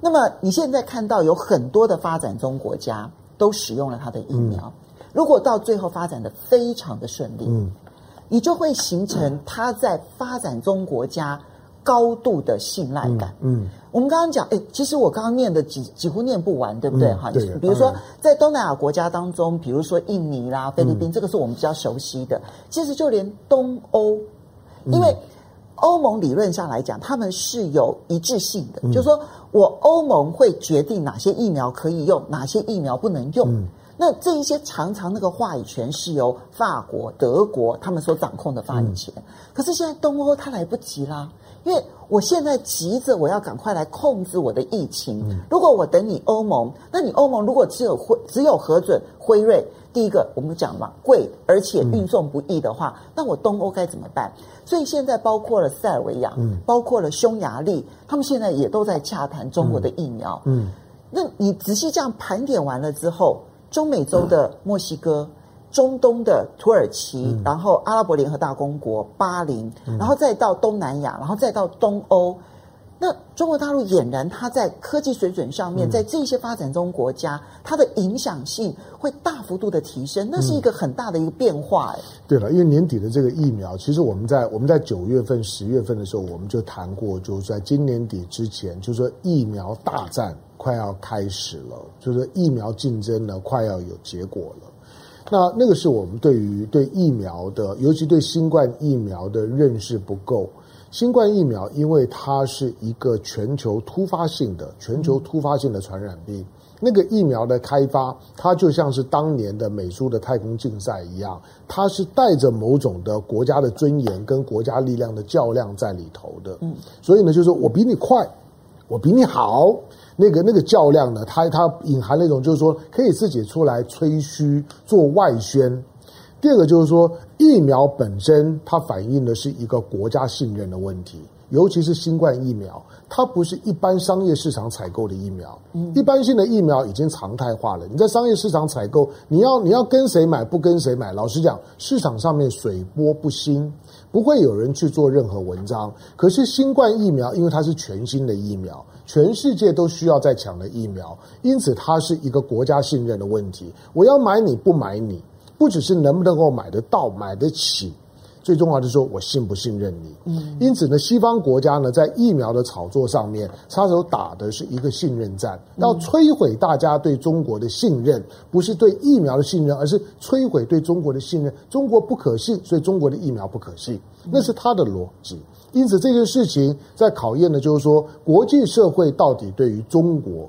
[SPEAKER 2] 那么你现在看到有很多的发展中国家都使用了它的疫苗。嗯如果到最后发展的非常的顺利，嗯，你就会形成他在发展中国家高度的信赖感。嗯，嗯我们刚刚讲，哎，其实我刚刚念的几几乎念不完，对不对？哈、嗯，对。比如说，在东南亚国家当中，比如说印尼啦、菲律宾，嗯、这个是我们比较熟悉的。其实就连东欧，因为欧盟理论上来讲，他们是有一致性的，嗯、就是说我欧盟会决定哪些疫苗可以用，哪些疫苗不能用。嗯那这一些常常那个话语权是由法国、德国他们所掌控的话语权，嗯、可是现在东欧它来不及啦，因为我现在急着我要赶快来控制我的疫情。嗯、如果我等你欧盟，那你欧盟如果只有辉只有核准辉瑞，第一个我们讲嘛贵，而且运送不易的话，嗯、那我东欧该怎么办？所以现在包括了塞尔维亚，嗯、包括了匈牙利，他们现在也都在洽谈中国的疫苗。嗯，嗯那你仔细这样盘点完了之后。中美洲的墨西哥、中东的土耳其，嗯、然后阿拉伯联合大公国、巴林，然后再到东南亚，然后再到东欧。那中国大陆俨然它在科技水准上面，在这些发展中国家，它的影响性会大幅度的提升，那是一个很大的一个变化。哎，
[SPEAKER 1] 对了，因为年底的这个疫苗，其实我们在我们在九月份、十月份的时候，我们就谈过，就是在今年底之前，就是说疫苗大战。快要开始了，就是疫苗竞争呢，快要有结果了。那那个是我们对于对疫苗的，尤其对新冠疫苗的认识不够。新冠疫苗因为它是一个全球突发性的、全球突发性的传染病。那个疫苗的开发，它就像是当年的美苏的太空竞赛一样，它是带着某种的国家的尊严跟国家力量的较量在里头的。嗯，所以呢，就是我比你快，我比你好，那个那个较量呢，它它隐含那种就是说可以自己出来吹嘘做外宣。第二个就是说，疫苗本身它反映的是一个国家信任的问题。尤其是新冠疫苗，它不是一般商业市场采购的疫苗。嗯，一般性的疫苗已经常态化了。你在商业市场采购，你要你要跟谁买，不跟谁买。老实讲，市场上面水波不兴，不会有人去做任何文章。可是新冠疫苗，因为它是全新的疫苗，全世界都需要在抢的疫苗，因此它是一个国家信任的问题。我要买你不买你，不只是能不能够买得到，买得起。最重要的是说，我信不信任你？嗯，因此呢，西方国家呢，在疫苗的炒作上面，插手打的是一个信任战，要摧毁大家对中国的信任，不是对疫苗的信任，而是摧毁对中国的信任。中国不可信，所以中国的疫苗不可信，那是他的逻辑。因此，这件事情在考验的就是说，国际社会到底对于中国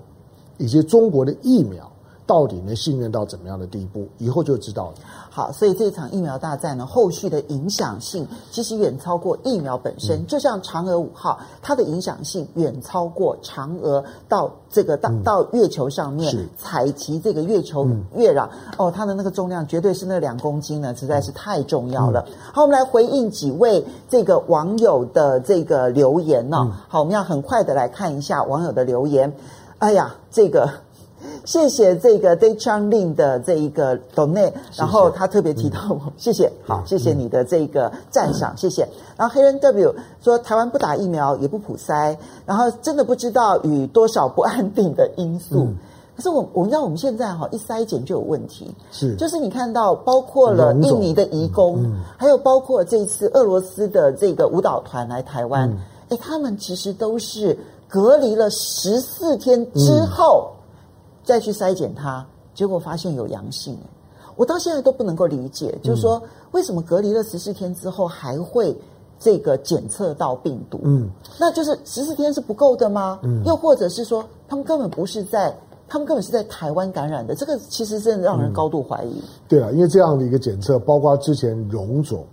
[SPEAKER 1] 以及中国的疫苗。到底能信任到怎么样的地步？以后就知道了。
[SPEAKER 2] 好，所以这场疫苗大战呢，后续的影响性其实远超过疫苗本身。嗯、就像嫦娥五号，它的影响性远超过嫦娥到这个到、嗯、到月球上面采集这个月球月壤。嗯、哦，它的那个重量绝对是那两公斤呢，实在是太重要了。嗯、好，我们来回应几位这个网友的这个留言呢、好，我们要很快的来看一下网友的留言。哎呀，这个。谢谢这个 Day Chang Lin 的这一个 donate，然后他特别提到我，嗯、谢谢，好，谢谢你的这个赞赏，嗯、谢谢。然后黑人 W 说台湾不打疫苗也不普筛，然后真的不知道与多少不安定的因素。嗯、可是我我们知道我们现在哈一筛检就有问题，是，就是你看到包括了印尼的移工，还有包括这次俄罗斯的这个舞蹈团来台湾，哎、嗯，他们其实都是隔离了十四天之后。嗯再去筛检它，结果发现有阳性。我到现在都不能够理解，就是说为什么隔离了十四天之后还会这个检测到病毒？嗯，那就是十四天是不够的吗？嗯，又或者是说他们根本不是在，他们根本是在台湾感染的？这个其实真的让人高度怀疑。嗯，对啊，因为这样的一个检测，包括之前荣总。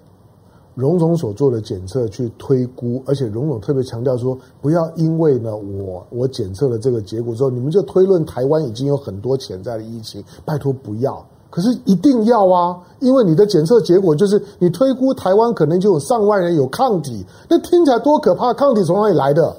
[SPEAKER 2] 荣总所做的检测去推估，而且荣总特别强调说，不要因为呢，我我检测了这个结果之后，你们就推论台湾已经有很多潜在的疫情，拜托不要。可是一定要啊，因为你的检测结果就是你推估台湾可能就有上万人有抗体，那听起来多可怕！抗体从哪里来的？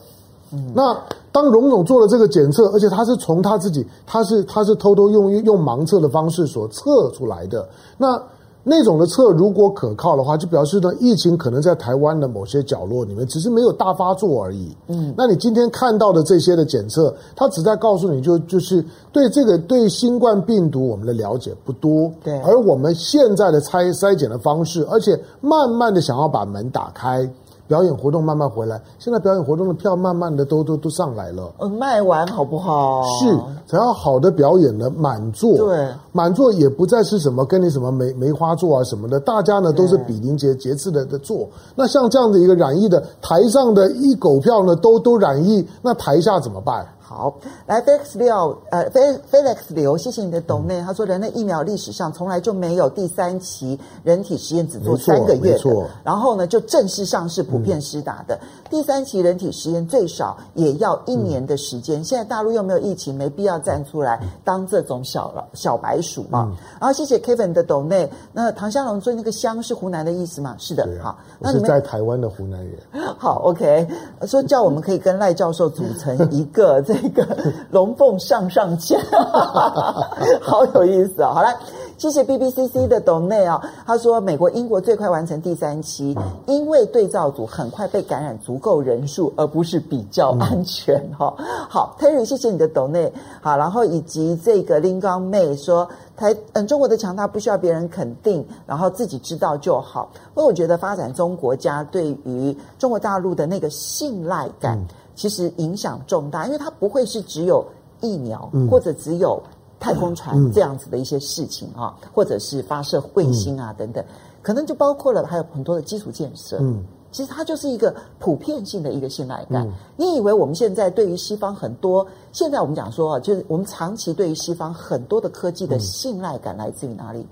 [SPEAKER 2] 嗯，那当荣总做了这个检测，而且他是从他自己，他是他是偷偷用用盲测的方式所测出来的，那。那种的测如果可靠的话，就表示呢，疫情可能在台湾的某些角落里面，只是没有大发作而已。嗯，那你今天看到的这些的检测，它只在告诉你就就是对这个对新冠病毒我们的了解不多。对，而我们现在的筛筛检的方式，而且慢慢的想要把门打开。表演活动慢慢回来，现在表演活动的票慢慢的都都都上来了。嗯，卖完好不好？
[SPEAKER 1] 是，只要好的表演呢，满座。对，满座也不再是什么跟你什么梅梅花座啊什么的，大家呢都是比邻节节次的的座。那像这样的一个染疫的，台上的一狗票呢都都染疫，那台下怎么办？
[SPEAKER 2] 好，来 Felix 六，呃，Felix 刘，谢谢你的 donate。他说，人类疫苗历史上从来就没有第三期人体实验只做三个月的，然后呢就正式上市普遍施打的。嗯、第三期人体实验最少也要一年的时间。嗯、现在大陆又没有疫情，没必要站出来当这种小小白鼠嘛。嗯、然后谢谢 Kevin 的 donate。那唐香龙说那个湘是湖南的意思吗？是的，啊、好，
[SPEAKER 1] 那你是在台湾的湖南人。
[SPEAKER 2] 好，OK，说叫我们可以跟赖教授组成一个这。一个龙凤上上签，好有意思啊、哦！好来，谢谢 BBCC 的 donate 啊，他说美国、英国最快完成第三期，因为对照组很快被感染足够人数，而不是比较安全哈。好，Terry，谢谢你的 donate。好，然后以及这个林刚妹说台嗯，中国的强大不需要别人肯定，然后自己知道就好。因为我觉得发展中国家对于中国大陆的那个信赖感。其实影响重大，因为它不会是只有疫苗，嗯、或者只有太空船这样子的一些事情啊，嗯、或者是发射卫星啊等等，可能就包括了还有很多的基础建设。嗯其实它就是一个普遍性的一个信赖感。嗯、你以为我们现在对于西方很多，现在我们讲说啊，就是我们长期对于西方很多的科技的信赖感来自于哪里？嗯、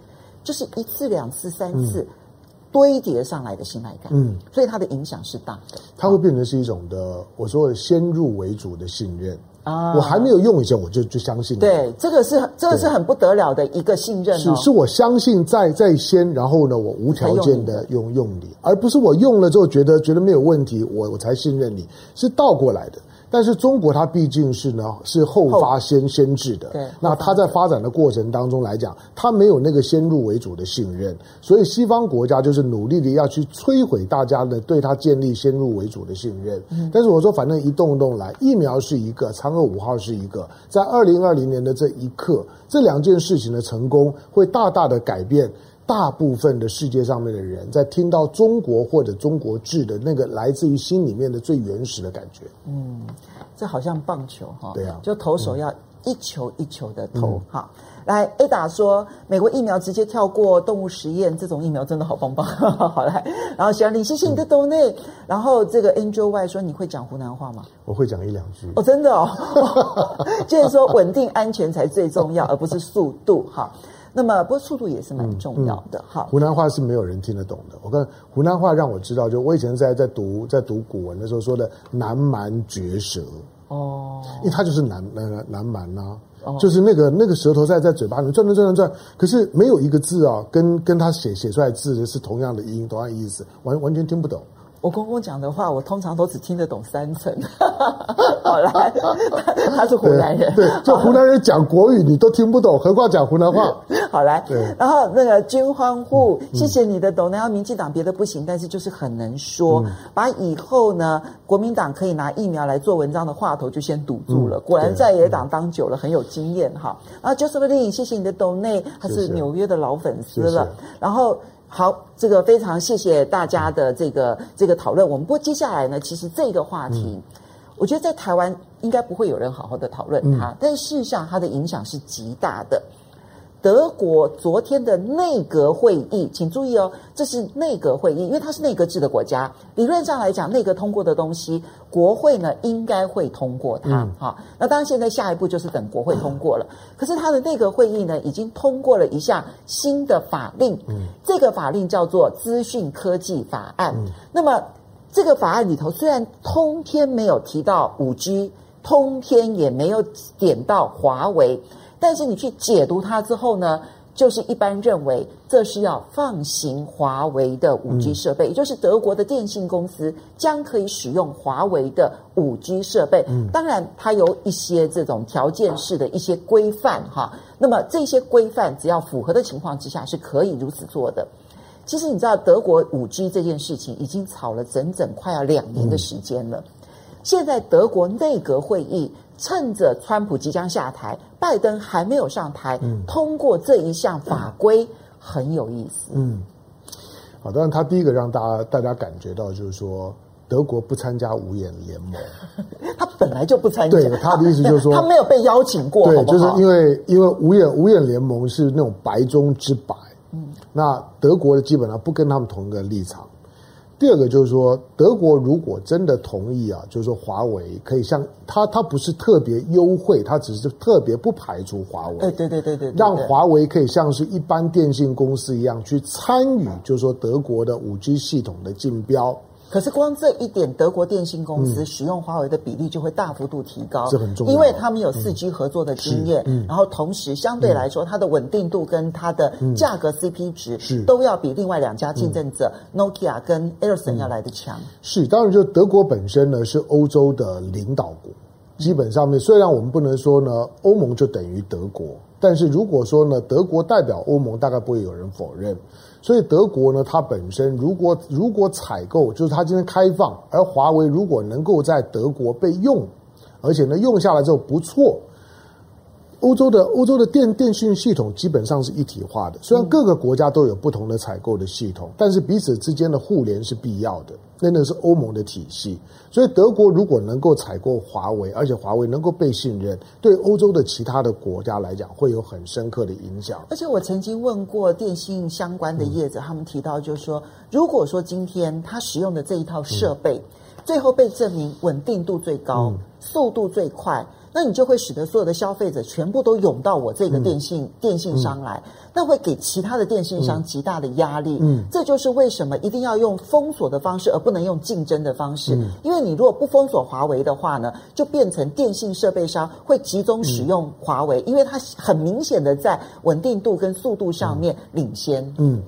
[SPEAKER 2] 就是一次、两次、三次。嗯堆叠上来的信赖感，嗯，所以它的影响是大的，
[SPEAKER 1] 它会变成是一种的，我说的先入为主的信任。啊，我还没有用以前我就就相信，
[SPEAKER 2] 对，这个是这个是很不得了的一个信任，哦，
[SPEAKER 1] 是是我相信在在先，然后呢，我无条件的。用用你，而不是我用了之后觉得觉得没有问题，我我才信任你，是倒过来的。但是中国它毕竟是呢，是后发先先至的。对，那它在发展的过程当中来讲，它没有那个先入为主的信任，所以西方国家就是努力的要去摧毁大家的对它建立先入为主的信任。嗯，但是我说，反正一动一动来，疫苗是一个，嫦娥五号是一个，在二零二零年的这一刻，这两件事情的成功会大大的改变大部分的世界上面的人在听到中国或者中国制的那个来自于心里面的最原始的感觉。
[SPEAKER 2] 嗯，这好像棒球哈，
[SPEAKER 1] 对啊，
[SPEAKER 2] 就投手要一球一球的投。哈，来 Ada 说，美国疫苗直接跳过动物实验，这种疫苗真的好棒棒。好来，然后小李，谢谢你的 donate。然后这个 Angel Y 说，你会讲湖南话吗？
[SPEAKER 1] 我会讲一两句。
[SPEAKER 2] 哦，真的哦。就是说，稳定安全才最重要，而不是速度。好。那么，不过速度也是蛮重要的。哈、嗯，嗯、
[SPEAKER 1] 湖南话是没有人听得懂的。我跟湖南话让我知道，就我以前在在读在读古文的时候说的“南蛮绝舌”。哦，因为它就是南南南蛮呐、就是那个那个舌头在在嘴巴里面转转转转转，可是没有一个字啊，跟跟他写写出来的字的是同样的音，同样的意思，完完全听不懂。
[SPEAKER 2] 我公公讲的话，我通常都只听得懂三成。好来，他是湖南人，
[SPEAKER 1] 对，就湖南人讲国语你都听不懂，何况讲湖南话。
[SPEAKER 2] 好来，对。然后那个军欢户，谢谢你的抖。然后民进党别的不行，但是就是很能说，把以后呢国民党可以拿疫苗来做文章的话头就先堵住了。果然在野党当久了很有经验哈。然后 Joseph Lee，谢谢你的抖内，他是纽约的老粉丝了。然后。好，这个非常谢谢大家的这个这个讨论。我们不过接下来呢，其实这个话题，嗯、我觉得在台湾应该不会有人好好的讨论它，嗯、但是事实上它的影响是极大的。德国昨天的内阁会议，请注意哦，这是内阁会议，因为它是内阁制的国家。理论上来讲，内阁通过的东西，国会呢应该会通过它。好、嗯，那当然现在下一步就是等国会通过了。可是它的内阁会议呢，已经通过了一项新的法令，嗯、这个法令叫做资讯科技法案。嗯、那么这个法案里头虽然通篇没有提到五 G，通篇也没有点到华为。但是你去解读它之后呢，就是一般认为这是要放行华为的五 G 设备，嗯、也就是德国的电信公司将可以使用华为的五 G 设备。嗯，当然它有一些这种条件式的一些规范哈。那么这些规范只要符合的情况之下是可以如此做的。其实你知道德国五 G 这件事情已经吵了整整快要两年的时间了。嗯、现在德国内阁会议。趁着川普即将下台，拜登还没有上台，嗯、通过这一项法规很有意思。嗯，
[SPEAKER 1] 好，当然他第一个让大家大家感觉到就是说，德国不参加五眼联盟，
[SPEAKER 2] 他本来就不参加。
[SPEAKER 1] 对，他的意思就是说，
[SPEAKER 2] 他没有被邀请过。
[SPEAKER 1] 对，
[SPEAKER 2] 好好
[SPEAKER 1] 就是因为因为五眼五眼联盟是那种白中之白，嗯，那德国的基本上不跟他们同一个立场。第二个就是说，德国如果真的同意啊，就是说华为可以像它，它不是特别优惠，它只是特别不排除华为。
[SPEAKER 2] 对对对对对，
[SPEAKER 1] 让华为可以像是一般电信公司一样去参与，就是说德国的五 G 系统的竞标。
[SPEAKER 2] 可是光这一点，德国电信公司使用华为的比例就会大幅度提高，
[SPEAKER 1] 这很重要，
[SPEAKER 2] 因为他们有四 G 合作的经验，然后同时相对来说，它的稳定度跟它的价格 CP 值是。都要比另外两家竞争者 Nokia 跟 Ericsson 要来的强。
[SPEAKER 1] 是，当然就德国本身呢是欧洲的领导国，基本上面虽然我们不能说呢欧盟就等于德国，但是如果说呢德国代表欧盟，大概不会有人否认。所以德国呢，它本身如果如果采购，就是它今天开放，而华为如果能够在德国被用，而且呢用下来之后不错，欧洲的欧洲的电电讯系统基本上是一体化的，虽然各个国家都有不同的采购的系统，但是彼此之间的互联是必要的。那那是欧盟的体系，所以德国如果能够采购华为，而且华为能够被信任，对欧洲的其他的国家来讲会有很深刻的影响。
[SPEAKER 2] 而且我曾经问过电信相关的业者，他们提到就是说，如果说今天他使用的这一套设备，最后被证明稳定度最高，速度最快。那你就会使得所有的消费者全部都涌到我这个电信、嗯、电信商来，那会给其他的电信商极大的压力。嗯，这就是为什么一定要用封锁的方式，而不能用竞争的方式。嗯，因为你如果不封锁华为的话呢，就变成电信设备商会集中使用华为，嗯、因为它很明显的在稳定度跟速度上面领先。嗯，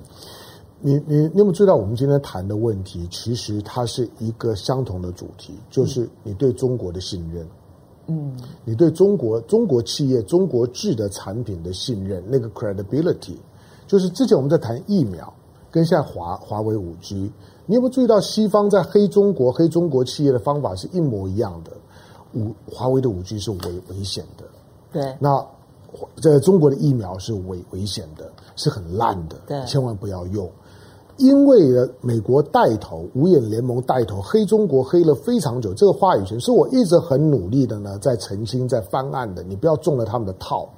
[SPEAKER 1] 你你你有没有知道我们今天谈的问题，其实它是一个相同的主题，就是你对中国的信任。嗯，你对中国中国企业中国制的产品的信任，那个 credibility，就是之前我们在谈疫苗，跟现在华华为五 G，你有没有注意到西方在黑中国黑中国企业的方法是一模一样的？五华为的五 G 是危危险的，
[SPEAKER 2] 对，
[SPEAKER 1] 那在中国的疫苗是危危险的，是很烂的，
[SPEAKER 2] 对，
[SPEAKER 1] 千万不要用。因为美国带头，五眼联盟带头黑中国黑了非常久，这个话语权是我一直很努力的呢，在澄清、在翻案的。你不要中了他们的套。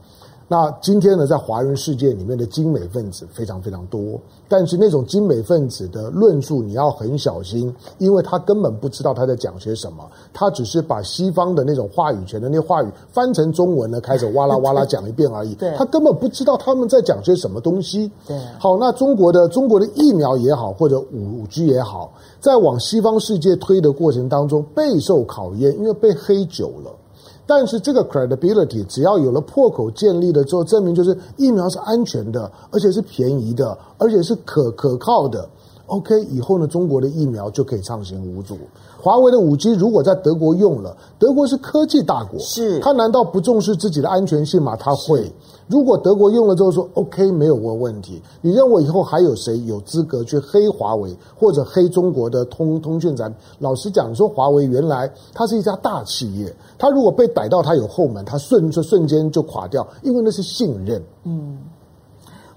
[SPEAKER 1] 那今天呢，在华人世界里面的精美分子非常非常多，但是那种精美分子的论述你要很小心，因为他根本不知道他在讲些什么，他只是把西方的那种话语权的那话语翻成中文呢，开始哇啦哇啦讲一遍而已。
[SPEAKER 2] 对，
[SPEAKER 1] 他根本不知道他们在讲些什么东西。
[SPEAKER 2] 对，
[SPEAKER 1] 好，那中国的中国的疫苗也好，或者五 G 也好，在往西方世界推的过程当中备受考验，因为被黑久了。但是这个 credibility 只要有了破口建立了之后，证明就是疫苗是安全的，而且是便宜的，而且是可可靠的。OK，以后呢，中国的疫苗就可以畅行无阻。华为的五 G 如果在德国用了，德国是科技大国，
[SPEAKER 2] 是，
[SPEAKER 1] 他难道不重视自己的安全性吗？他会。如果德国用了之后说 OK 没有问问题，你认为以后还有谁有资格去黑华为或者黑中国的通通讯产品？老实讲，你说华为原来它是一家大企业，它如果被逮到它有后门，它瞬就瞬间就垮掉，因为那是信任。嗯。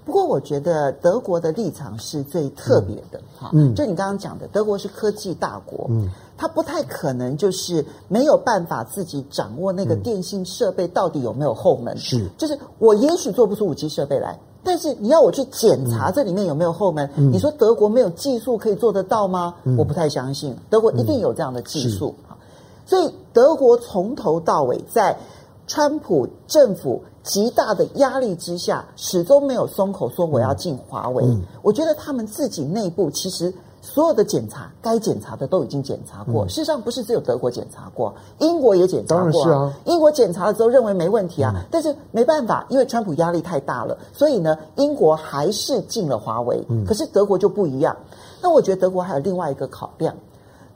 [SPEAKER 2] 不过，我觉得德国的立场是最特别的，哈、嗯，就你刚刚讲的，德国是科技大国，嗯，它不太可能就是没有办法自己掌握那个电信设备到底有没有后门，
[SPEAKER 1] 是，
[SPEAKER 2] 就是我也许做不出五 G 设备来，但是你要我去检查这里面有没有后门，嗯、你说德国没有技术可以做得到吗？嗯、我不太相信，德国一定有这样的技术，
[SPEAKER 1] 嗯、
[SPEAKER 2] 所以德国从头到尾在川普政府。极大的压力之下，始终没有松口说我要进华为。嗯、我觉得他们自己内部其实所有的检查，该检查的都已经检查过。嗯、事实上，不是只有德国检查过，英国也检查过。
[SPEAKER 1] 是啊，
[SPEAKER 2] 英国检查了之后认为没问题啊，嗯、但是没办法，因为川普压力太大了，所以呢，英国还是进了华为。嗯、可是德国就不一样。那我觉得德国还有另外一个考量。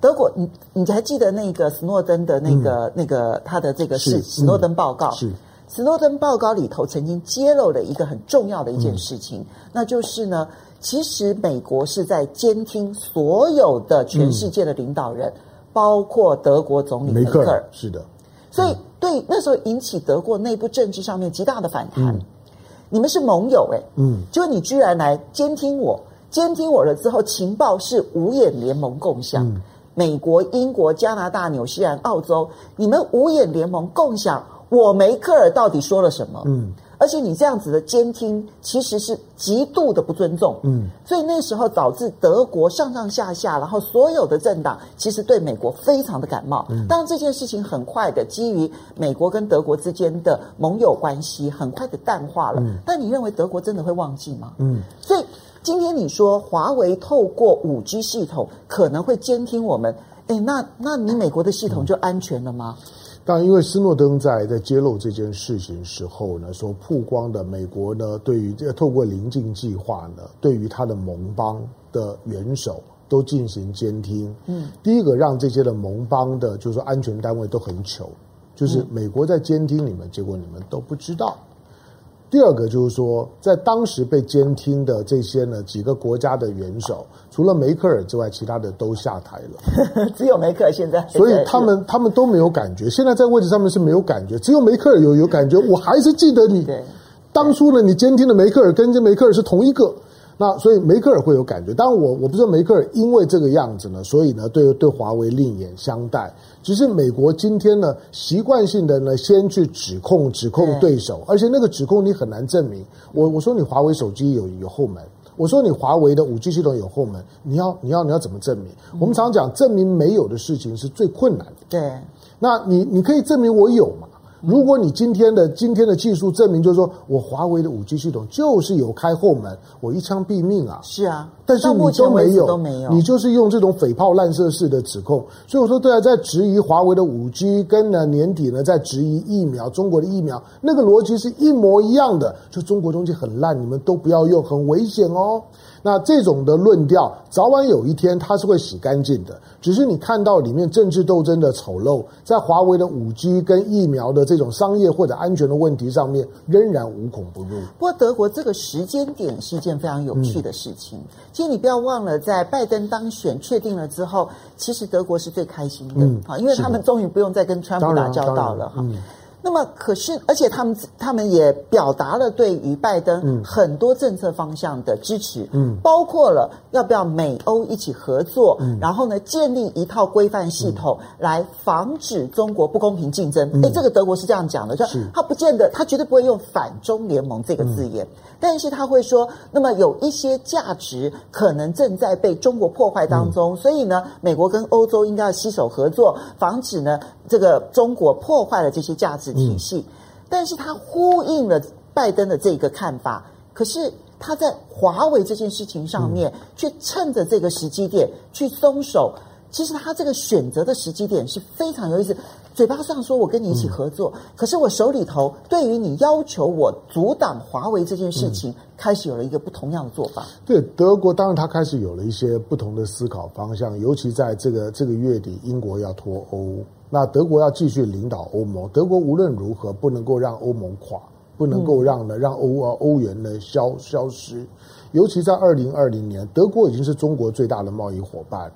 [SPEAKER 2] 德国，你你还记得那个斯诺登的那个、嗯、那个他的这个是斯诺登报告？
[SPEAKER 1] 是。
[SPEAKER 2] 斯诺登报告里头曾经揭露了一个很重要的一件事情，嗯、那就是呢，其实美国是在监听所有的全世界的领导人，嗯、包括德国总理梅克
[SPEAKER 1] 尔。是的，
[SPEAKER 2] 所以对那时候引起德国内部政治上面极大的反弹。嗯、你们是盟友哎、欸，嗯，就你居然来监听我，监听我了之后，情报是五眼联盟共享，嗯、美国、英国、加拿大、纽西兰、澳洲，你们五眼联盟共享。我梅克尔到底说了什么？嗯，而且你这样子的监听其实是极度的不尊重，嗯，所以那时候导致德国上上下下，然后所有的政党其实对美国非常的感冒。嗯，当然这件事情很快的基于美国跟德国之间的盟友关系，很快的淡化了。嗯，但你认为德国真的会忘记吗？嗯，所以今天你说华为透过五 G 系统可能会监听我们，诶，那那你美国的系统就安全了吗？
[SPEAKER 1] 但因为斯诺登在在揭露这件事情时候呢，所曝光的美国呢，对于这透过棱镜计划呢，对于他的盟邦的元首都进行监听。嗯，第一个让这些的盟邦的，就是说安全单位都很糗，就是美国在监听你们，结果你们都不知道。第二个就是说，在当时被监听的这些呢几个国家的元首，除了梅克尔之外，其他的都下台了，
[SPEAKER 2] 只有梅克尔现在。
[SPEAKER 1] 所以他们他们都没有感觉，现在在位置上面是没有感觉，只有梅克尔有有感觉。我还是记得你，当初呢你监听的梅克尔跟这梅克尔是同一个。那所以梅克尔会有感觉，当然我我不知道梅克尔因为这个样子呢，所以呢对对华为另眼相待。只是美国今天呢习惯性的呢先去指控指控对手，而且那个指控你很难证明。我我说你华为手机有有后门，我说你华为的五 G 系统有后门，你要你要你要怎么证明？我们常常讲证明没有的事情是最困难的。
[SPEAKER 2] 对，
[SPEAKER 1] 那你你可以证明我有嘛？如果你今天的今天的技术证明，就是说我华为的五 G 系统就是有开后门，我一枪毙命啊！
[SPEAKER 2] 是啊，
[SPEAKER 1] 但是你都没有，
[SPEAKER 2] 都没有，
[SPEAKER 1] 你就是用这种匪炮滥射式的指控。所以我说，对啊，在质疑华为的五 G，跟呢年底呢在质疑疫苗，中国的疫苗，那个逻辑是一模一样的。就中国东西很烂，你们都不要用，很危险哦。那这种的论调，早晚有一天它是会洗干净的。只是你看到里面政治斗争的丑陋，在华为的五 G 跟疫苗的这种商业或者安全的问题上面，仍然无孔不入。
[SPEAKER 2] 不过，德国这个时间点是一件非常有趣的事情。嗯、其实你不要忘了，在拜登当选确定了之后，其实德国是最开心的啊，嗯、因为他们终于不用再跟川普打交道了哈。那么，可是，而且他们他们也表达了对于拜登很多政策方向的支持，嗯，包括了要不要美欧一起合作，嗯，然后呢，建立一套规范系统来防止中国不公平竞争。哎，这个德国是这样讲的，就是。他不见得，他绝对不会用反中联盟这个字眼，但是他会说，那么有一些价值可能正在被中国破坏当中，所以呢，美国跟欧洲应该要携手合作，防止呢。这个中国破坏了这些价值体系，嗯、但是他呼应了拜登的这个看法。可是他在华为这件事情上面，却趁着这个时机点去松手。其实他这个选择的时机点是非常有意思。嘴巴上说我跟你一起合作，嗯、可是我手里头对于你要求我阻挡华为这件事情，嗯、开始有了一个不同样的做法。
[SPEAKER 1] 对德国，当然他开始有了一些不同的思考方向，尤其在这个这个月底，英国要脱欧。那德国要继续领导欧盟，德国无论如何不能够让欧盟垮，不能够让呢让欧啊欧元呢消消失。尤其在二零二零年，德国已经是中国最大的贸易伙伴，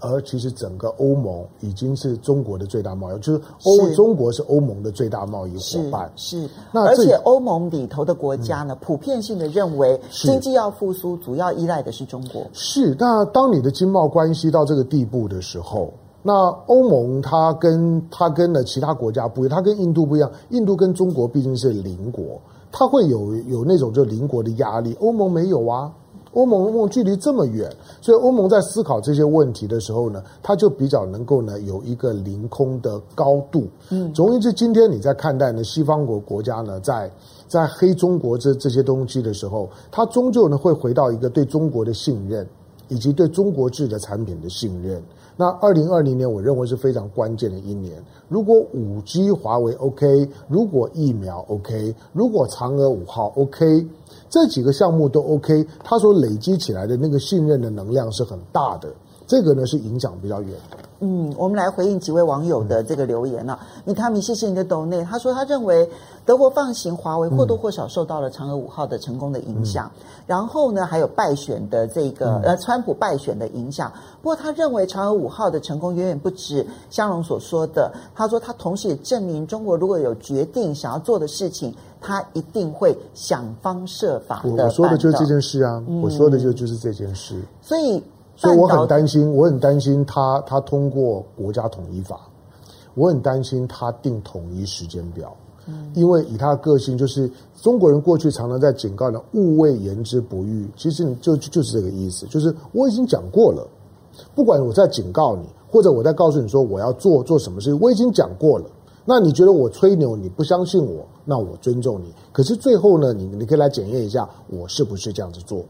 [SPEAKER 1] 而其实整个欧盟已经是中国的最大贸易，就是欧是中国是欧盟的最大贸易伙伴。
[SPEAKER 2] 是，是那而且欧盟里头的国家呢，嗯、普遍性的认为经济要复苏，主要依赖的是中国。
[SPEAKER 1] 是，那当你的经贸关系到这个地步的时候。那欧盟它跟它跟了其他国家不一样，它跟印度不一样。印度跟中国毕竟是邻国，它会有有那种就邻国的压力。欧盟没有啊，欧盟欧盟距离这么远，所以欧盟在思考这些问题的时候呢，它就比较能够呢有一个凌空的高度。嗯，总而言之，今天你在看待呢西方国国家呢在在黑中国这这些东西的时候，它终究呢会回到一个对中国的信任，以及对中国制的产品的信任。那二零二零年，我认为是非常关键的一年。如果五 G 华为 OK，如果疫苗 OK，如果嫦娥五号 OK，这几个项目都 OK，他所累积起来的那个信任的能量是很大的。这个呢是影响比较远的。
[SPEAKER 2] 嗯，我们来回应几位网友的这个留言了、啊。米卡米，谢谢你的抖内。他说他认为德国放行华为或多或少受到了嫦娥五号的成功的影响，嗯、然后呢还有败选的这个呃川普败选的影响。不过他认为嫦娥五号的成功远远不止香龙所说的。他说他同时也证明中国如果有决定想要做的事情，他一定会想方设法的。
[SPEAKER 1] 我说的就是这件事啊，嗯、我说的就就是这件事。
[SPEAKER 2] 所以。
[SPEAKER 1] 所以我很担心，我很担心他他通过国家统一法，我很担心他定统一时间表，嗯，因为以他的个性，就是中国人过去常常在警告的“勿谓言之不预”，其实你就就是这个意思，就是我已经讲过了，不管我在警告你，或者我在告诉你说我要做做什么事，我已经讲过了。那你觉得我吹牛，你不相信我，那我尊重你。可是最后呢，你你可以来检验一下，我是不是这样子做。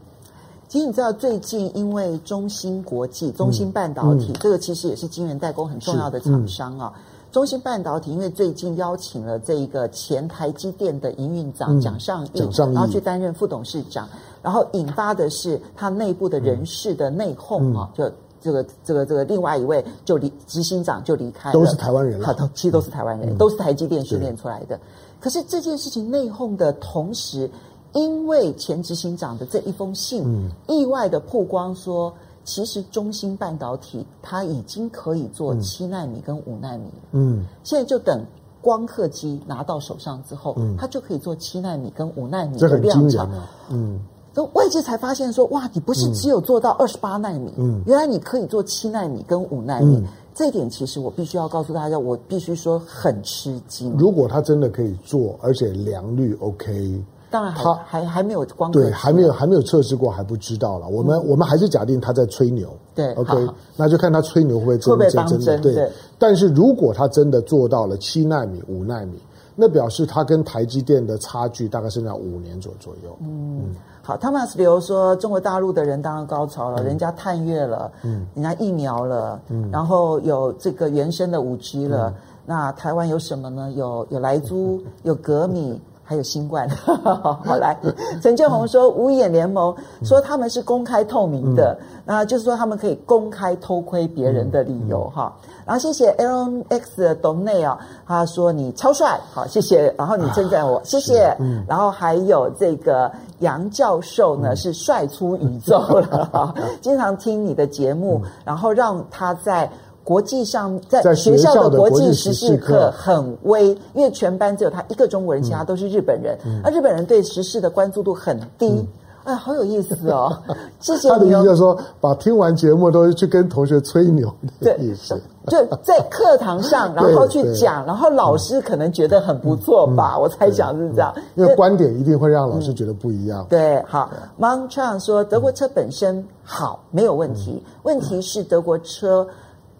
[SPEAKER 2] 其实你知道，最近因为中芯国际、中芯半导体，嗯。嗯、这个其实也是晶圆代工很重要的厂商啊。嗯、中芯半导体因为最近邀请了这一个前台积电的营运长蒋尚义，嗯、然后去担任副董事长，然后引发的是他内部的人事的内讧啊，嗯、就这个这个这个另外一位就离执行长就离开了，
[SPEAKER 1] 都是台湾人了，
[SPEAKER 2] 其实都是台湾人，嗯、都是台积电训练出来的。可是这件事情内讧的同时，因为前执行长的这一封信，嗯、意外的曝光说，其实中芯半导体它已经可以做七纳米跟五纳米了。嗯，现在就等光刻机拿到手上之后，嗯，它就可以做七纳米跟五纳米的量产。嗯，那外界才发现说，哇，你不是只有做到二十八纳米，嗯，原来你可以做七纳米跟五纳米。嗯这一点其实我必须要告诉大家，我必须说很吃惊。
[SPEAKER 1] 如果他真的可以做，而且良率 OK，
[SPEAKER 2] 当然还他还还没有光
[SPEAKER 1] 对，还没有还没有测试过，还不知道了。我们、嗯、我们还是假定他在吹牛，
[SPEAKER 2] 对
[SPEAKER 1] ，OK，那就看他吹牛会不会真的对。对但是如果他真的做到了七纳米、五纳米，那表示他跟台积电的差距大概剩下五年左左右。嗯。嗯
[SPEAKER 2] 好，Thomas 比如说中国大陆的人当然高潮了，嗯、人家探月了，嗯，人家疫苗了，嗯，然后有这个原生的五 G 了，嗯、那台湾有什么呢？有有莱猪，有格米，还有新冠。好来，陈建宏说五眼联盟说他们是公开透明的，嗯、那就是说他们可以公开偷窥别人的理由哈。然后谢谢 Aaron X 的 Donate 啊，他说你超帅，好谢谢。然后你称赞我，啊、谢谢。嗯、然后还有这个杨教授呢，嗯、是帅出宇宙了哈，经常听你的节目，嗯、然后让他在国际上在学校的国际时事课很微，因为全班只有他一个中国人，其他都是日本人，那、嗯、日本人对时事的关注度很低。嗯哎，好有意思哦！谢谢你。他
[SPEAKER 1] 的意思就是说，把听完节目都是去跟同学吹牛的意思。
[SPEAKER 2] 就在课堂上，然后去讲，然后老师可能觉得很不错吧？我猜想是这样。
[SPEAKER 1] 因为观点一定会让老师觉得不一样。
[SPEAKER 2] 对，好。Mon Chang 说，德国车本身好，没有问题，问题是德国车。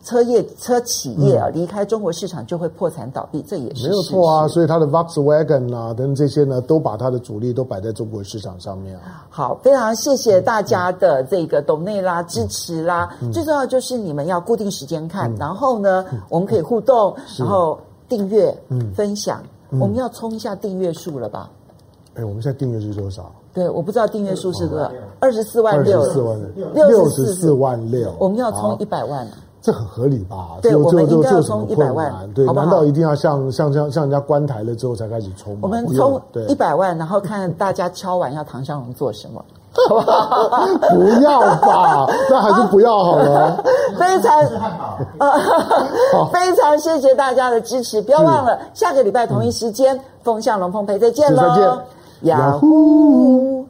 [SPEAKER 2] 车业车企业啊，离开中国市场就会破产倒闭，这也是
[SPEAKER 1] 没有错啊。所以它的 Volkswagen 啊等这些呢，都把它的主力都摆在中国市场上面啊。
[SPEAKER 2] 好，非常谢谢大家的这个懂内啦支持啦。最重要就是你们要固定时间看，然后呢，我们可以互动，然后订阅、分享。我们要冲一下订阅数了吧？
[SPEAKER 1] 哎，我们现在订阅是多少？
[SPEAKER 2] 对，我不知道订阅数是多少，二十四万六，
[SPEAKER 1] 二十四万六，六十四万六。
[SPEAKER 2] 我们要冲一百万。
[SPEAKER 1] 这很合理吧？
[SPEAKER 2] 对，我们应该要
[SPEAKER 1] 充
[SPEAKER 2] 一百万，
[SPEAKER 1] 对，难道一定要像像像像人家关台了之后才开始充吗？
[SPEAKER 2] 我们充一百万，然后看大家敲完要唐湘龙做什么？
[SPEAKER 1] 不要吧，那还是不要好了。
[SPEAKER 2] 非常，非常谢谢大家的支持，不要忘了下个礼拜同一时间，风向龙凤配再见喽，
[SPEAKER 1] 再见，雅虎。